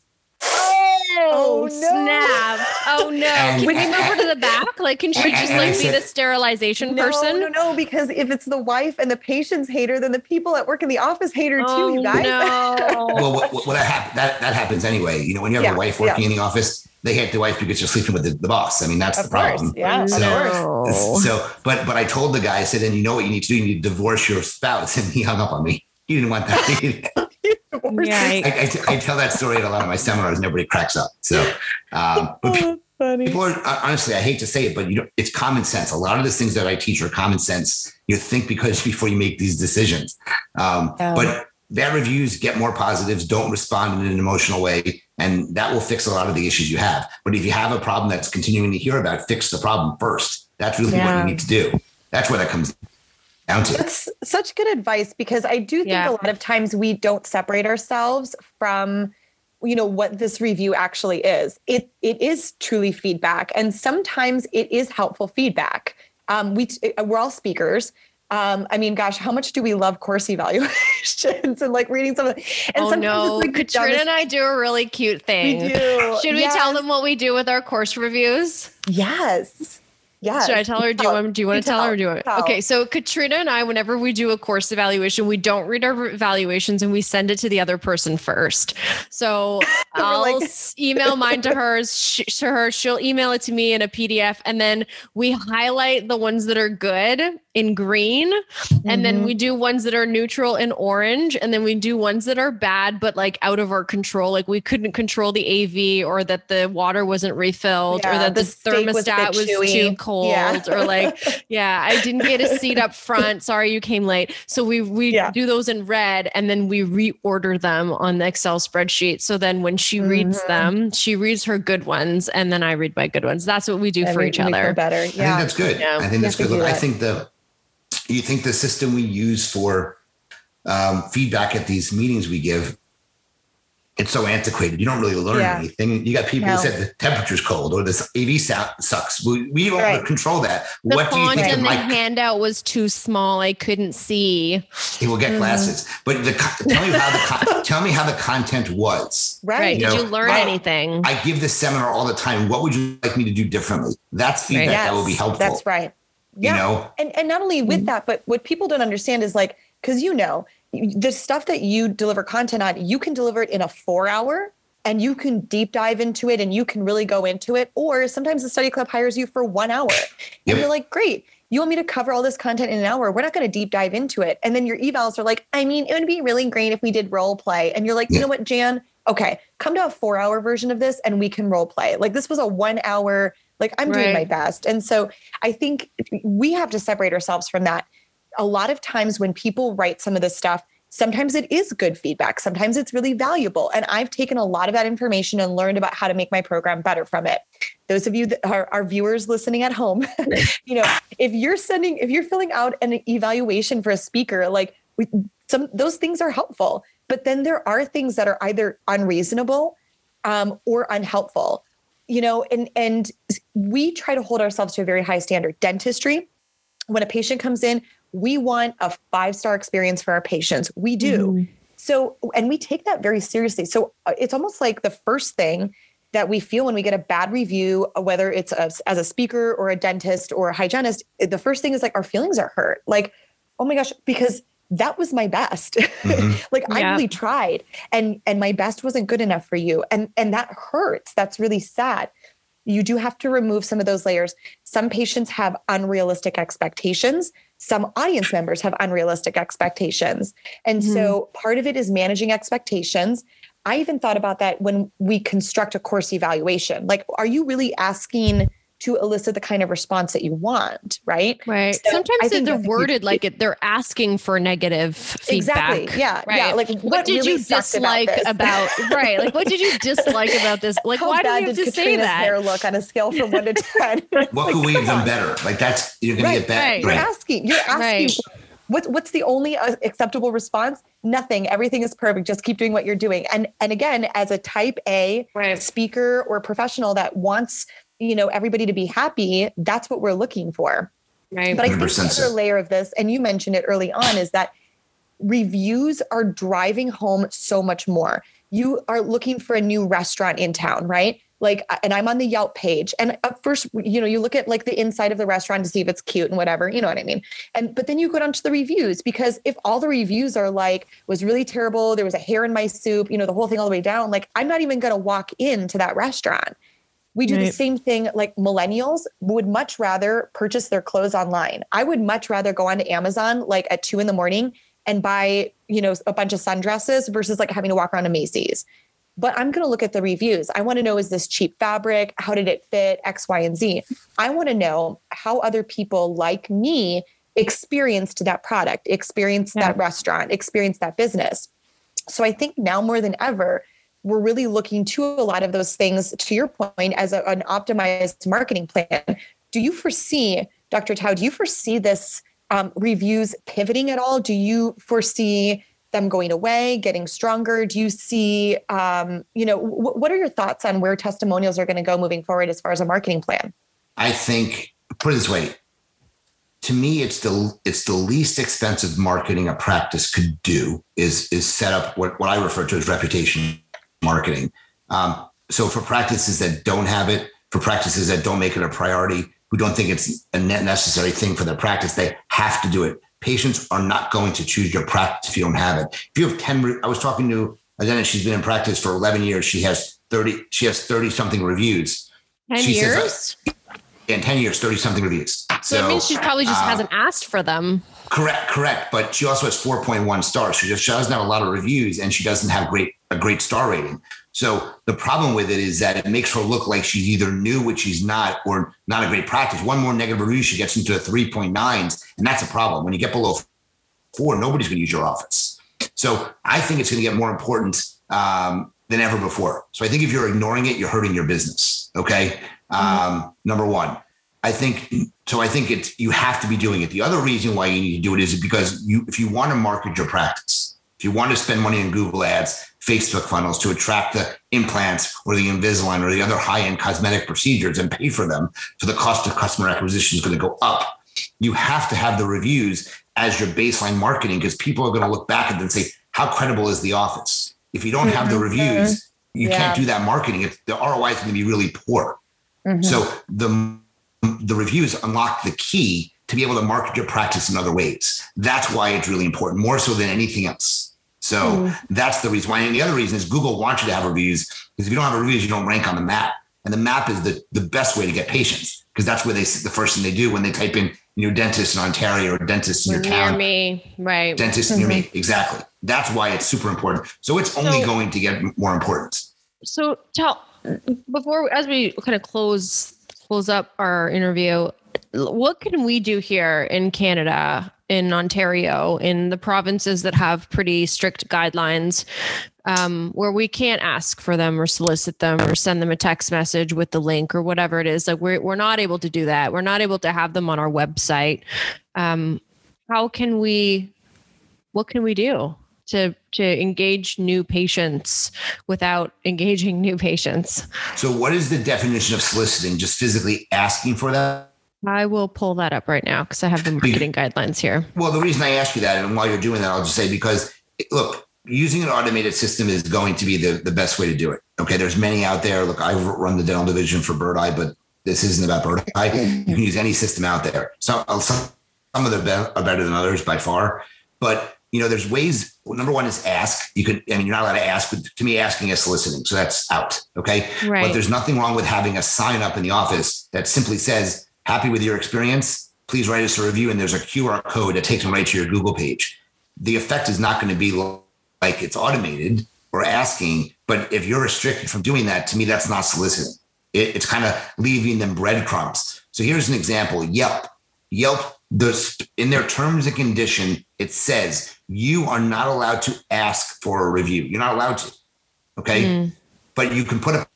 Oh, oh no. snap! Oh no! And- Can we move her to the back? Like, can she just like be the sterilization no, person? No, no, no. because if it's the wife and the patients hate her, then the people at work in the office hate her Oh, too, you oh, guys. no. Well, what, what, what that, hap- that that happens anyway. You know, when you have Yeah, a wife working in the office, they hate the wife because you're sleeping with the, the boss. I mean, that's of the problem. course. Yeah, So- No. So, but but I told the guy, I said, and you know what you need to do? You need to divorce your spouse. And he hung up on me. He didn't want that. Yikes. I, I t- I tell that story at a lot of my seminars, and everybody cracks up. So, um, but pe- Oh, funny. people are uh, honestly, I hate to say it, but you know, it's common sense. A lot of the things that I teach are common sense. You think because before you make these decisions. Um, Yeah. But bad reviews get more positives. Don't respond in an emotional way, and that will fix a lot of the issues you have. But if you have a problem that's continuing to hear about, fix the problem first. That's really what you need to do. That's where that comes down to. That's such good advice because I do think Yeah. a lot of times we don't separate ourselves from you know what this review actually is. It it is truly feedback and sometimes it is helpful feedback. Um we t- we're all speakers. Um, I mean, gosh, how much do we love course evaluations and like reading some of and oh sometimes no, it's, like, Katrina dumbest- and I do a really cute we thing. do. Should we tell them what we do with our course reviews? Yes. Yes. Should I tell her? Do you want? Do you want to tell her? Or do you want? Tell. Okay, so Katrina and I, whenever we do a course evaluation, we don't read our evaluations and we send it to the other person first. So I'll like- email mine to hers. Sh- to her, she'll email it to me in a PDF, and then we highlight the ones that are good in green, and then Mhm. we do ones that are neutral in orange, and then we do ones that are bad but like out of our control, like we couldn't control the AV, or that the water wasn't refilled, or that the, the steak was thermostat was, too cold, Yeah. or like yeah, I didn't get a seat up front. Sorry, you came late. So we we Yeah. do those in red, and then we reorder them on the Excel spreadsheet. So then when she reads Mhm. them, she reads her good ones, and then I read my good ones. That's what we do And for we- each other. better. yeah I think Yeah. that's good. Yeah. I think that's Yeah, we good. do I think the you think the system we use for um, feedback at these meetings we give it's so antiquated. You don't really learn Yeah. anything. You got people No. who said the temperature's cold or this AV sound sucks. We, we don't Right. control that. The what do you think and the my handout was too small. I couldn't see. He will get Mm-hmm. glasses. But the tell me how the tell me how the content was. Right? Right. Did You you learn I- anything? I give this seminar all the time. What would you like me to do differently? That's feedback Yes, that will be helpful. That's right. You Yeah. know, and and not only with mm-hmm. that but what people don't understand is like because you know the stuff that you deliver content on you can deliver it in a four hour and you can deep dive into it and you can really go into it. Or sometimes the study club hires you for one hour Yep. and you're like great. You want me to cover all this content in an hour? We're not going to deep dive into it. And then your evals are like i mean it would be really great if we did role play. And you're like you know what jan? Okay come to a four hour version of this and we can role play. Like this was a one hour like i'm doing my best. And so i think we have to separate ourselves from that. A lot of times when people write some of this stuff sometimes it is good feedback. Sometimes it's really valuable. And i've taken a lot of that information and learned about how to make my program better from it. Those of you that are, are viewers listening at home you know if you're sending if you're filling out an evaluation for a speaker like we, some those things are helpful. But then there are things that are either unreasonable um, or unhelpful you know and and we try to hold ourselves to a very high standard dentistry when a patient comes in we want a five star experience for our patients we do so and we take that very seriously so uh, it's almost like the first thing that we feel when we get a bad review, whether it's a, as a speaker or a dentist or a hygienist. The first thing is like our feelings are hurt. Like, oh my gosh, because that was my best. Mhm. like I really tried and and my best wasn't good enough for you. And and that hurts. That's really sad. You do have to remove some of those layers. Some patients have unrealistic expectations. Some audience members have unrealistic expectations. And so part of it is managing expectations. I even thought about that when we construct a course evaluation. Like, are you really asking to elicit the kind of response that you want? Right. Right. So I Sometimes think they're that's a worded like it, they're asking for negative feedback. Exactly. Yeah. Right. Yeah. Like, what, what, did really you dislike about, about, right? Like, what did you dislike about this? Like, How why do you have did to say that? hair look on a scale from one to ten? What could we have done better? Like that's you're gonna Right, get better. right. You're asking. You're asking. Right. for- What, what's the only uh, acceptable response? Nothing. Everything is perfect. Just keep doing what you're doing. And and again, as a Type A Right. speaker or professional that wants you know everybody to be happy, that's what we're looking for. Right. But I think 100% the other layer of this, and you mentioned it early on, is that reviews are driving home so much more. You are looking for a new restaurant in town, right? Like, uh, and I'm on the Yelp page, and at first, you know, you look at like the inside of the restaurant to see if it's cute and whatever, you know what I mean? And but then you go down to the reviews because if all the reviews are like was really terrible, there was a hair in my soup, you know, the whole thing all the way down, like I'm not even going to walk into that restaurant. We do the same thing like millennials would much rather purchase their clothes online. I would much rather go onto Amazon like at two in the morning and buy, you know, a bunch of sundresses versus like having to walk around to Macy's. But I'm going to look at the reviews. I want to know is this cheap fabric? How did it fit? X, Y, and Z. I want to know how other people like me experienced that product, experienced Yeah. that restaurant, experienced that business. So I think now more than ever, we're really looking to a lot of those things, to your point, as a- an optimized marketing plan. Do you foresee, Dr. Tau, do you foresee this um, reviews pivoting at all? Do you foresee them going away, getting stronger? Do you see, um, you know, w- what are your thoughts on where testimonials are going to go moving forward as far as a marketing plan? I think put it this way. To me, it's the it's the least expensive marketing a practice could do is is set up what, what I refer to as reputation marketing. Um, so for practices that don't have it, for practices that don't make it a priority, who don't think it's a net necessary thing for their practice, they have to do it. Patients are not going to choose your practice if you don't have it. If you have 10, I was talking to a dentist, she's been in practice for 11 years. She has 30, she has 30 something reviews. 10 She says, uh, years? In 10 years, 30 something reviews. so, it means she probably just uh, hasn't asked for them. Correct, correct. But she also has 4.1 stars. She just she doesn't have a lot of reviews and she doesn't have great a great star rating. So the problem with it is that it makes her look like she's either new, which she's not, or not a great practice. One more negative review, she gets into the 3.9s, and that's a problem. When you get below four, nobody's going to use your office. So I think it's going to get more important um, than ever before. So I think if you're ignoring it, you're hurting your business. Okay. Um, number one, I think so. I think it's you have to be doing it. The other reason why you need to do it is because you, if you want to market your practice, if you want to spend money in Google Ads, Facebook funnels to attract the implants or the Invisalign or the other high-end cosmetic procedures and pay for them, so the cost of customer acquisition is going to go up. You have to have the reviews as your baseline marketing because people are going to look back at them and say, "How credible is the office?" If you don't have the reviews, you Yeah. can't do that marketing. It's, the ROI is going to be really poor. Mm-hmm. So the the reviews unlock the key to be able to market your practice in other ways. That's why it's really important, more so than anything else. So hmm. that's the reason why. And the other reason is Google wants you to have reviews because if you don't have reviews, you don't rank on the map. And the map is the, the best way to get patients because that's where they the first thing they do when they type in you know dentist in Ontario or dentist in your Near town. me. Right. Dentist near me. Mm-hmm. Exactly. That's why it's super important. So it's only So- going to get more important. So tell before as we kind of close close up our interview, what can we do here in Canada, in Ontario, in the provinces that have pretty strict guidelines, um, where we can't ask for them or solicit them or send them a text message with the link or whatever it is? Like we're we're not able to do that. We're not able to have them on our website. Um, how can we? What can we do? To, to engage new patients without engaging new patients. So what is the definition of soliciting? Just physically asking for that? I will pull that up right now because I have the marketing guidelines here. Well, the reason I ask you that, and while you're doing that, I'll just say because look, using an automated system is going to be the, the best way to do it. Okay. There's many out there. Look, I run the dental division for Birdeye, but this isn't about Bird Eye. You can use any system out there. So uh, some, some of them are better than others by far, but you know, there's ways. Number one is ask. You could, I mean, you're not allowed to ask. But to me, asking is soliciting, so that's out. Okay, Right. but there's nothing wrong with having a sign up in the office that simply says, "Happy with your experience? Please write us a review." And there's a QR code that takes them right to your Google page. The effect is not going to be like it's automated or asking, but if you're restricted from doing that, to me, that's not soliciting. It, it's kind of leaving them breadcrumbs. So here's an example: Yelp. Yelp, the in their terms and condition, it says you are not allowed to ask for a review. You're not allowed to. Okay. Mm. But you can put up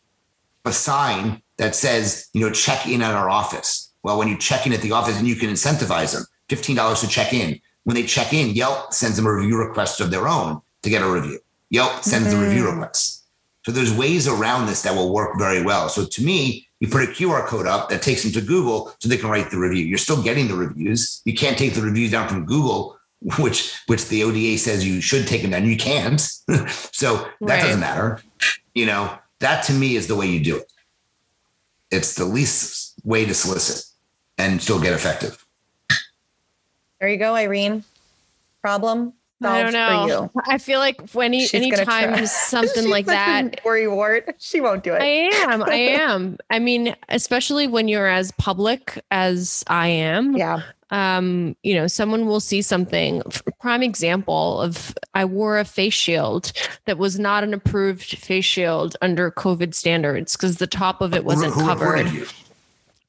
a sign that says, you know, check in at our office. Well, when you check in at the office and you can incentivize them $15 to check in. When they check in, Yelp sends them a review request of their own to get a review. Yelp sends the review mm-hmm. requests. So there's ways around this that will work very well. So to me, you put a QR code up that takes them to Google so they can write the review. You're still getting the reviews. You can't take the reviews down from Google, which which the ODA says you should take them down. You can't. so that Right. doesn't matter. You know, that to me is the way you do it. It's the least way to solicit and still get effective. There you go, Irene. Problem I don't know. I feel like when any, She's anytime something She's like that a Worry wart. She won't do it. I am. I am. I mean, especially when you're as public as I am. yeah. Um, you know, someone will see something. Prime example of I wore a face shield that was not an approved face shield under COVID standards because the top of it wasn't who, who reported covered. you?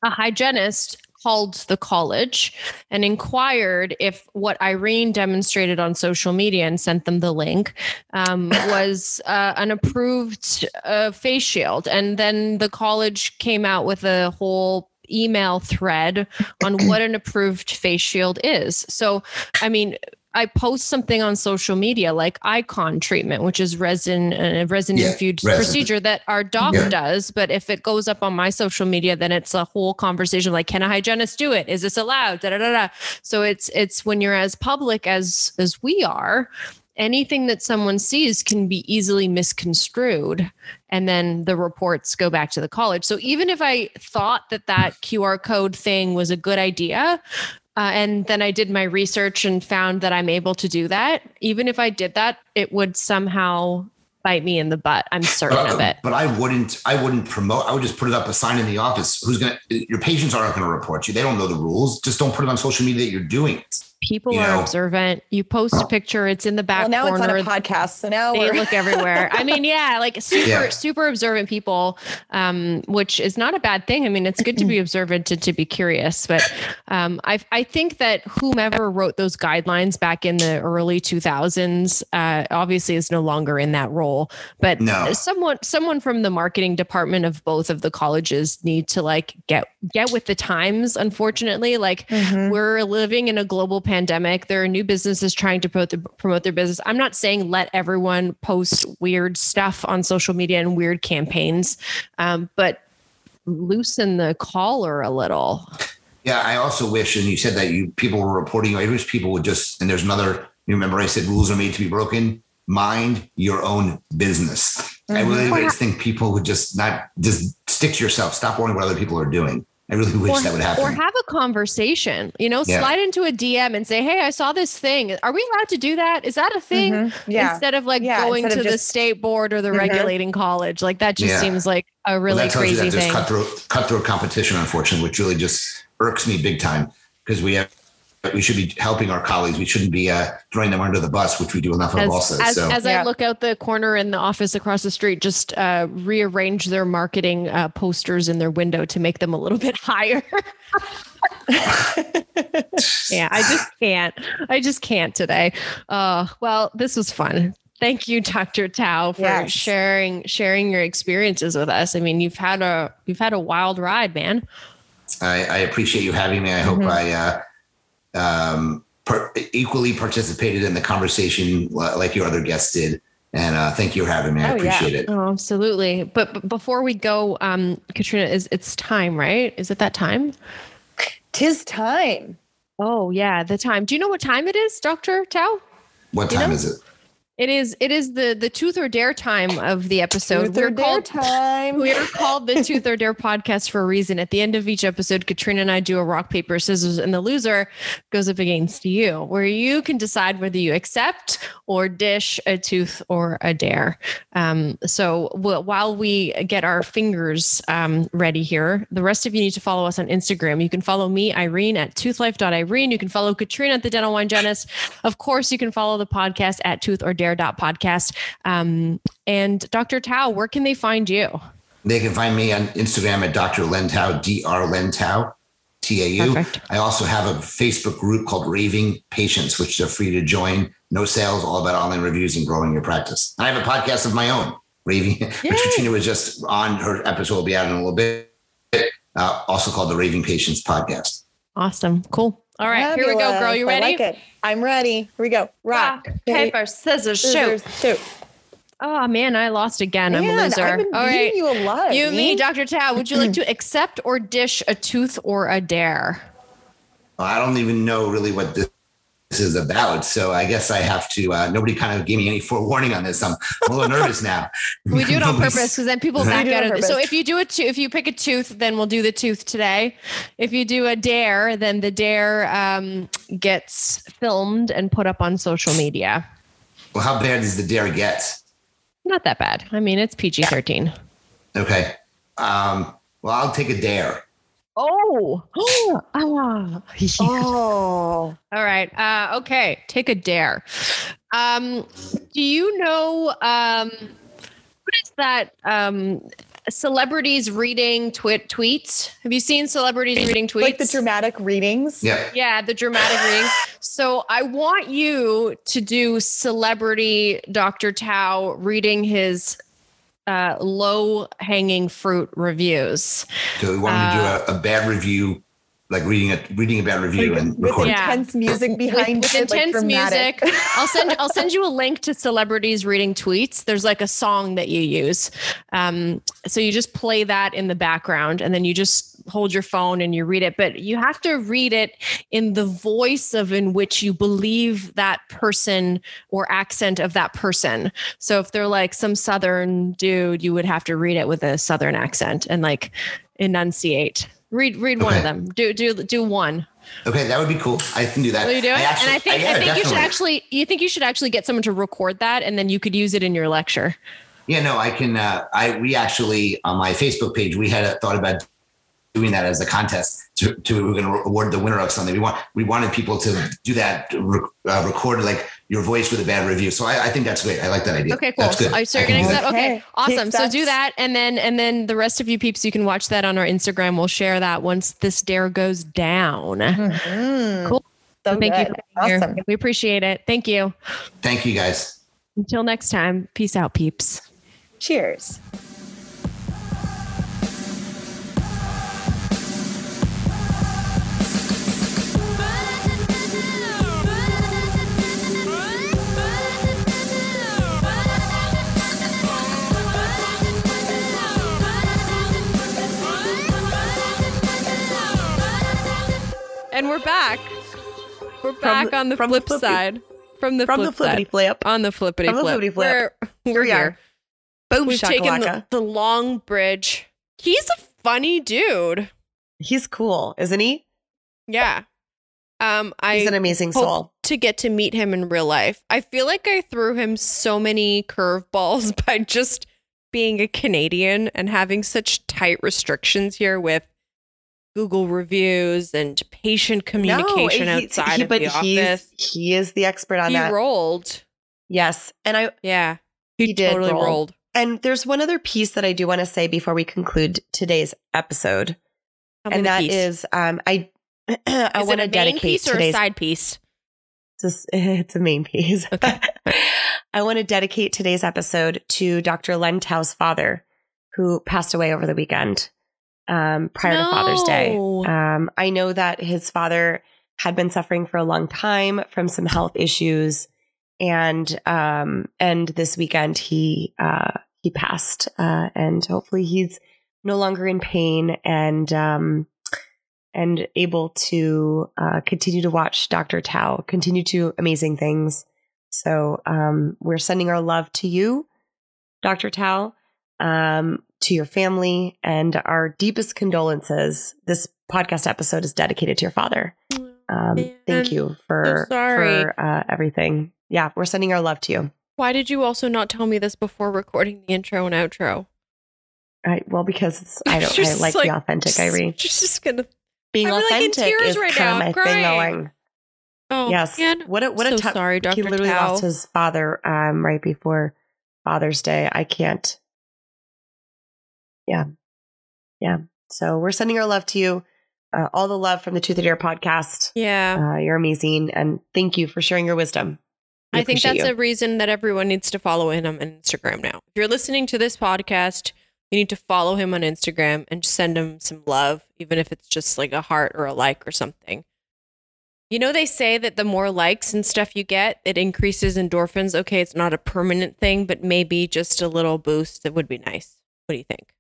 A hygienist called the college and inquired if what Irene demonstrated on social media and sent them the link um, was uh, an approved uh, face shield. And then the college came out with a whole email thread on what an approved face shield is. So, I mean, I post something on social media like icon treatment, which is resin a resin Yeah, infused resin. procedure that our doc Yeah. does. But if it goes up on my social media, then it's a whole conversation like, can a hygienist do it? Is this allowed? Da, da, da, da. So it's it's when you're as public as as we are, anything that someone sees can be easily misconstrued and then the reports go back to the college so even if i thought that that qr code thing was a good idea uh, and then i did my research and found that i'm able to do that even if i did that it would somehow bite me in the butt i'm certain Uh, of it But I wouldn't. I wouldn't promote. I would just put it up a sign in the office. Who's gonna? Your patients aren't going to report you. They don't know the rules. Just don't put it on social media that you're doing it. People you are know. observant you post a picture it's in the back Well, now it's on a podcast, so now they we're look everywhere. I mean, yeah, like super, Yeah. super observant people, um, which is not a bad thing. I mean, it's good to be observant and to be curious. But um, I, I think that whomever wrote those guidelines back in the early 2000s, uh, obviously is no longer in that role. But No. someone, someone from the marketing department of both of the colleges need to like get get with the times. Unfortunately, like Mhm. we're living in a global pandemic. There are new businesses trying to promote, promote their business. I'm not saying let everyone post weird stuff on social media and weird campaigns, um, but loosen the collar a little. Yeah, I also wish, and you said that you people were reporting. I wish people would just. And there's another. You remember I said rules are made to be broken. Mind your own business. I really just think people would just not just stick to yourself. Stop worrying what other people are doing. I really wish Or, that would happen. or have a conversation, you know, Yeah. slide into a DM and say, Hey, I saw this thing. Are we allowed to do that? Is that a thing? Mhm. Yeah. Instead of like Yeah, going to instead the just- state board or the Mhm. regulating college. Like that just Yeah. seems like a Well, really that tells you crazy that there's thing. cutthroat cutthroat competition, unfortunately, which really just irks me big time because we have we should be helping our colleagues. We shouldn't be uh, throwing them under the bus, which we do enough of as, also. as, so as I look out the corner in the office across the street, just uh, rearrange their marketing uh, posters in their window to make them a little bit higher. yeah, I just can't. I just can't today. Uh, well, this was fun. Thank you, Dr. Tau, for Yes. sharing sharing your experiences with us. I mean, you've had a you've had a wild ride, man. I, I appreciate you having me. I hope Mm-hmm. I uh, um, per- equally participated in the conversation like your other guests did. And uh, thank you for having me. I Oh, yeah. appreciate it. Oh, absolutely. But, but before we go, um, Katrina, is it's time, right? Is it that time? Tis time. Oh yeah, the time. Do you know what time it is, Doctor Tau? What you time know- is it? It is it is the the tooth or dare time of the episode. Truth or We're dare called time. we are called the Tooth or Dare podcast for a reason. At the end of each episode, Katrina and I do a rock, paper, scissors, and the loser goes up against you, where you can decide whether you accept or dish a tooth or a dare. Um, so while we get our fingers um, ready here, the rest of you need to follow us on Instagram. You can follow me, Irene, at toothlife.irene. You can follow Katrina at the Dental Wine Hygienist. Of course, you can follow the podcast at tooth or dare.podcast. Um, and Dr. Tau, where can they find you? They can find me on Instagram at Dr. Lentau, Dr. Lentau, T A U. Perfect. Also have a Facebook group called Raving Patients, which they're free to join. No sales, all about online reviews and growing your practice. And I have a podcast of my own, Raving, which Katrina was just on. Her episode will be out in a little bit. Uh, also called the Raving Patients Podcast. Awesome. Cool. All right, here we go, girl. Fabulous. You I ready? like it. I'm ready. Here we go. Rock, ah, paper, scissors, scissors, shoot. shoot. Oh man, I lost again. I'm a loser. I've been All beating right. you a lot. You me, Dr. Tau, would you like to accept or dish a tooth or a dare? I don't even know really what this is about. So I guess I have to. Uh, nobody kind of gave me any forewarning on this. I'm a little nervous now. We do it on purpose because then people back out of it. So if you do a tooth, if you pick a tooth, then we'll do the tooth today. If you do a dare, then the dare um, gets filmed and put up on social media. Well, how bad does the dare get? Not that bad. I mean, it's PG 13. Okay. Um, well, I'll take a dare. Oh, ah. Oh, All right. Uh, okay. Take a dare. Um, do you know um, what is that? Um, celebrities reading twit tweets. Have you seen celebrities reading tweets? like the dramatic readings. Yeah. yeah, the dramatic readings. So I want you to do celebrity Dr. Tau reading his uh, low hanging fruit reviews. So we wanted to do a, a bad review, like reading a reading a bad review and with recording. Yeah. intense music behind with, with it, like intense dramatic. music. I'll send I'll send you a link to celebrities reading tweets. There's like a song that you use. Um, so you just play that in the background and then you just hold your phone and you read it. But you have to read it in the voice of in which you believe that person or accent of that person. So if they're like some southern dude, you would have to read it with a southern accent and like enunciate. Read read one of them. Do do do one. Okay, that would be cool. I can do that. Will you do it? I actually- and I think yeah, I think you should actually you think you should actually get someone to record that and then you could use it in your lecture. Yeah, no, I can. Uh, I we actually on my Facebook page we had a, thought about doing that as a contest to, to we we're going to award the winner of something. We want we wanted people to do that, rec- uh, record like your voice with a bad review. So I, I think that's great. I like that idea. Okay, cool. That's good. So, I- so I you're can gonna do that. Okay, Okay. awesome. So do that, and then and then the rest of you peeps, you can watch that on our Instagram. We'll share that once this dare goes down. Mm. Cool. So Thank you. good. for being here. Awesome. We appreciate it. Thank you. Thank you, guys. Until next time. Peace out, peeps. Cheers. And we're back. We're back the- on the from the flip flippity- side. From the From flip the flippity side. flip. On the flippity From the flip. flippity flip. We're, we're we here. are. Boom We've taken the, shakalaka. the long bridge. He's a funny dude. He's cool, isn't he? Yeah. Um, I He's an amazing soul. to get to meet him in real life. I feel like I threw him so many curveballs by just being a Canadian and having such tight restrictions here with Google reviews and patient communication he- outside he- of but the office. he is the expert on He that. He rolled. yes, and I Yeah. He, He did totally roll. rolled. and there's one other piece that I do want to say before we conclude today's episode, Tell and that piece. is um I I want to a dedicate piece or a today's side piece. It's a, it's a main piece. Okay. I want to dedicate today's episode to Dr. Len Tau's father, who passed away over the weekend um, prior to Father's Day. Um, I know that his father had been suffering for a long time from some health issues, and um, and this weekend he uh, he passed, uh, and hopefully he's no longer in pain and um, and able to uh, continue to watch Dr. Tau continue to amazing things So um, we're sending our love to you, Dr. Tau, um, to your family, and our deepest condolences. This podcast episode is dedicated to your father. Um, Man, thank you for sorry. for uh, everything. Yeah, we're sending our love to you. Why did you also not tell me this before recording the intro and outro? I, well, because it's, I don't. I Just like, like- the authentic Just- Irene. Just, just gonna. Being I'm, like, in authentic tears is right kind now. of my I'm thing crying. going. Oh yes. man. What a what so a tough. sorry, Dr. He literally Tau. lost his father um, right before Father's Day. I can't. Yeah, yeah. So we're sending our love to you. Uh, all the love from the Tooth and Dare podcast. Yeah. Uh, you're amazing, and thank you for sharing your wisdom. We I think that's you. a reason that everyone needs to follow him on Instagram now. If you're listening to this podcast, you need to follow him on Instagram and send him some love, even if it's just like a heart or a like or something. You know, they say that the more likes and stuff you get, it increases endorphins. Okay, it's not a permanent thing, but maybe just a little boost that would be nice. What do you think?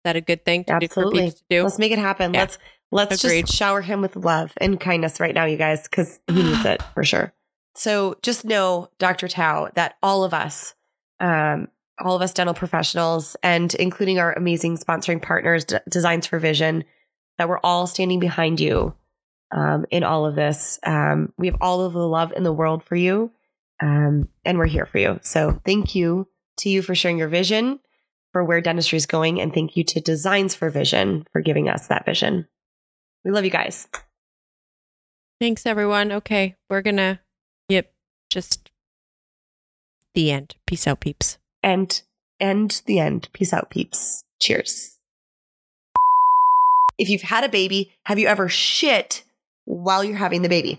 Is that a good thing to do for Absolutely. peeps to do? Let's make it happen. Yeah. Let's let's Agreed. just shower him with love and kindness right now, you guys, because he needs it for sure. So just know, Dr. Tau, that all of us, um, all of us dental professionals, and including our amazing sponsoring partners, D- Designs for Vision, that we're all standing behind you um, in all of this. Um, we have all of the love in the world for you, um, and we're here for you. So thank you to you for sharing your vision for where dentistry is going, and thank you to Designs for Vision for giving us that vision. We love you guys. Thanks, everyone. Okay, we're gonna, yep, just the end. Peace out, peeps. And end the end. Peace out, peeps. Cheers. If you've had a baby, have you ever shit while you're having the baby?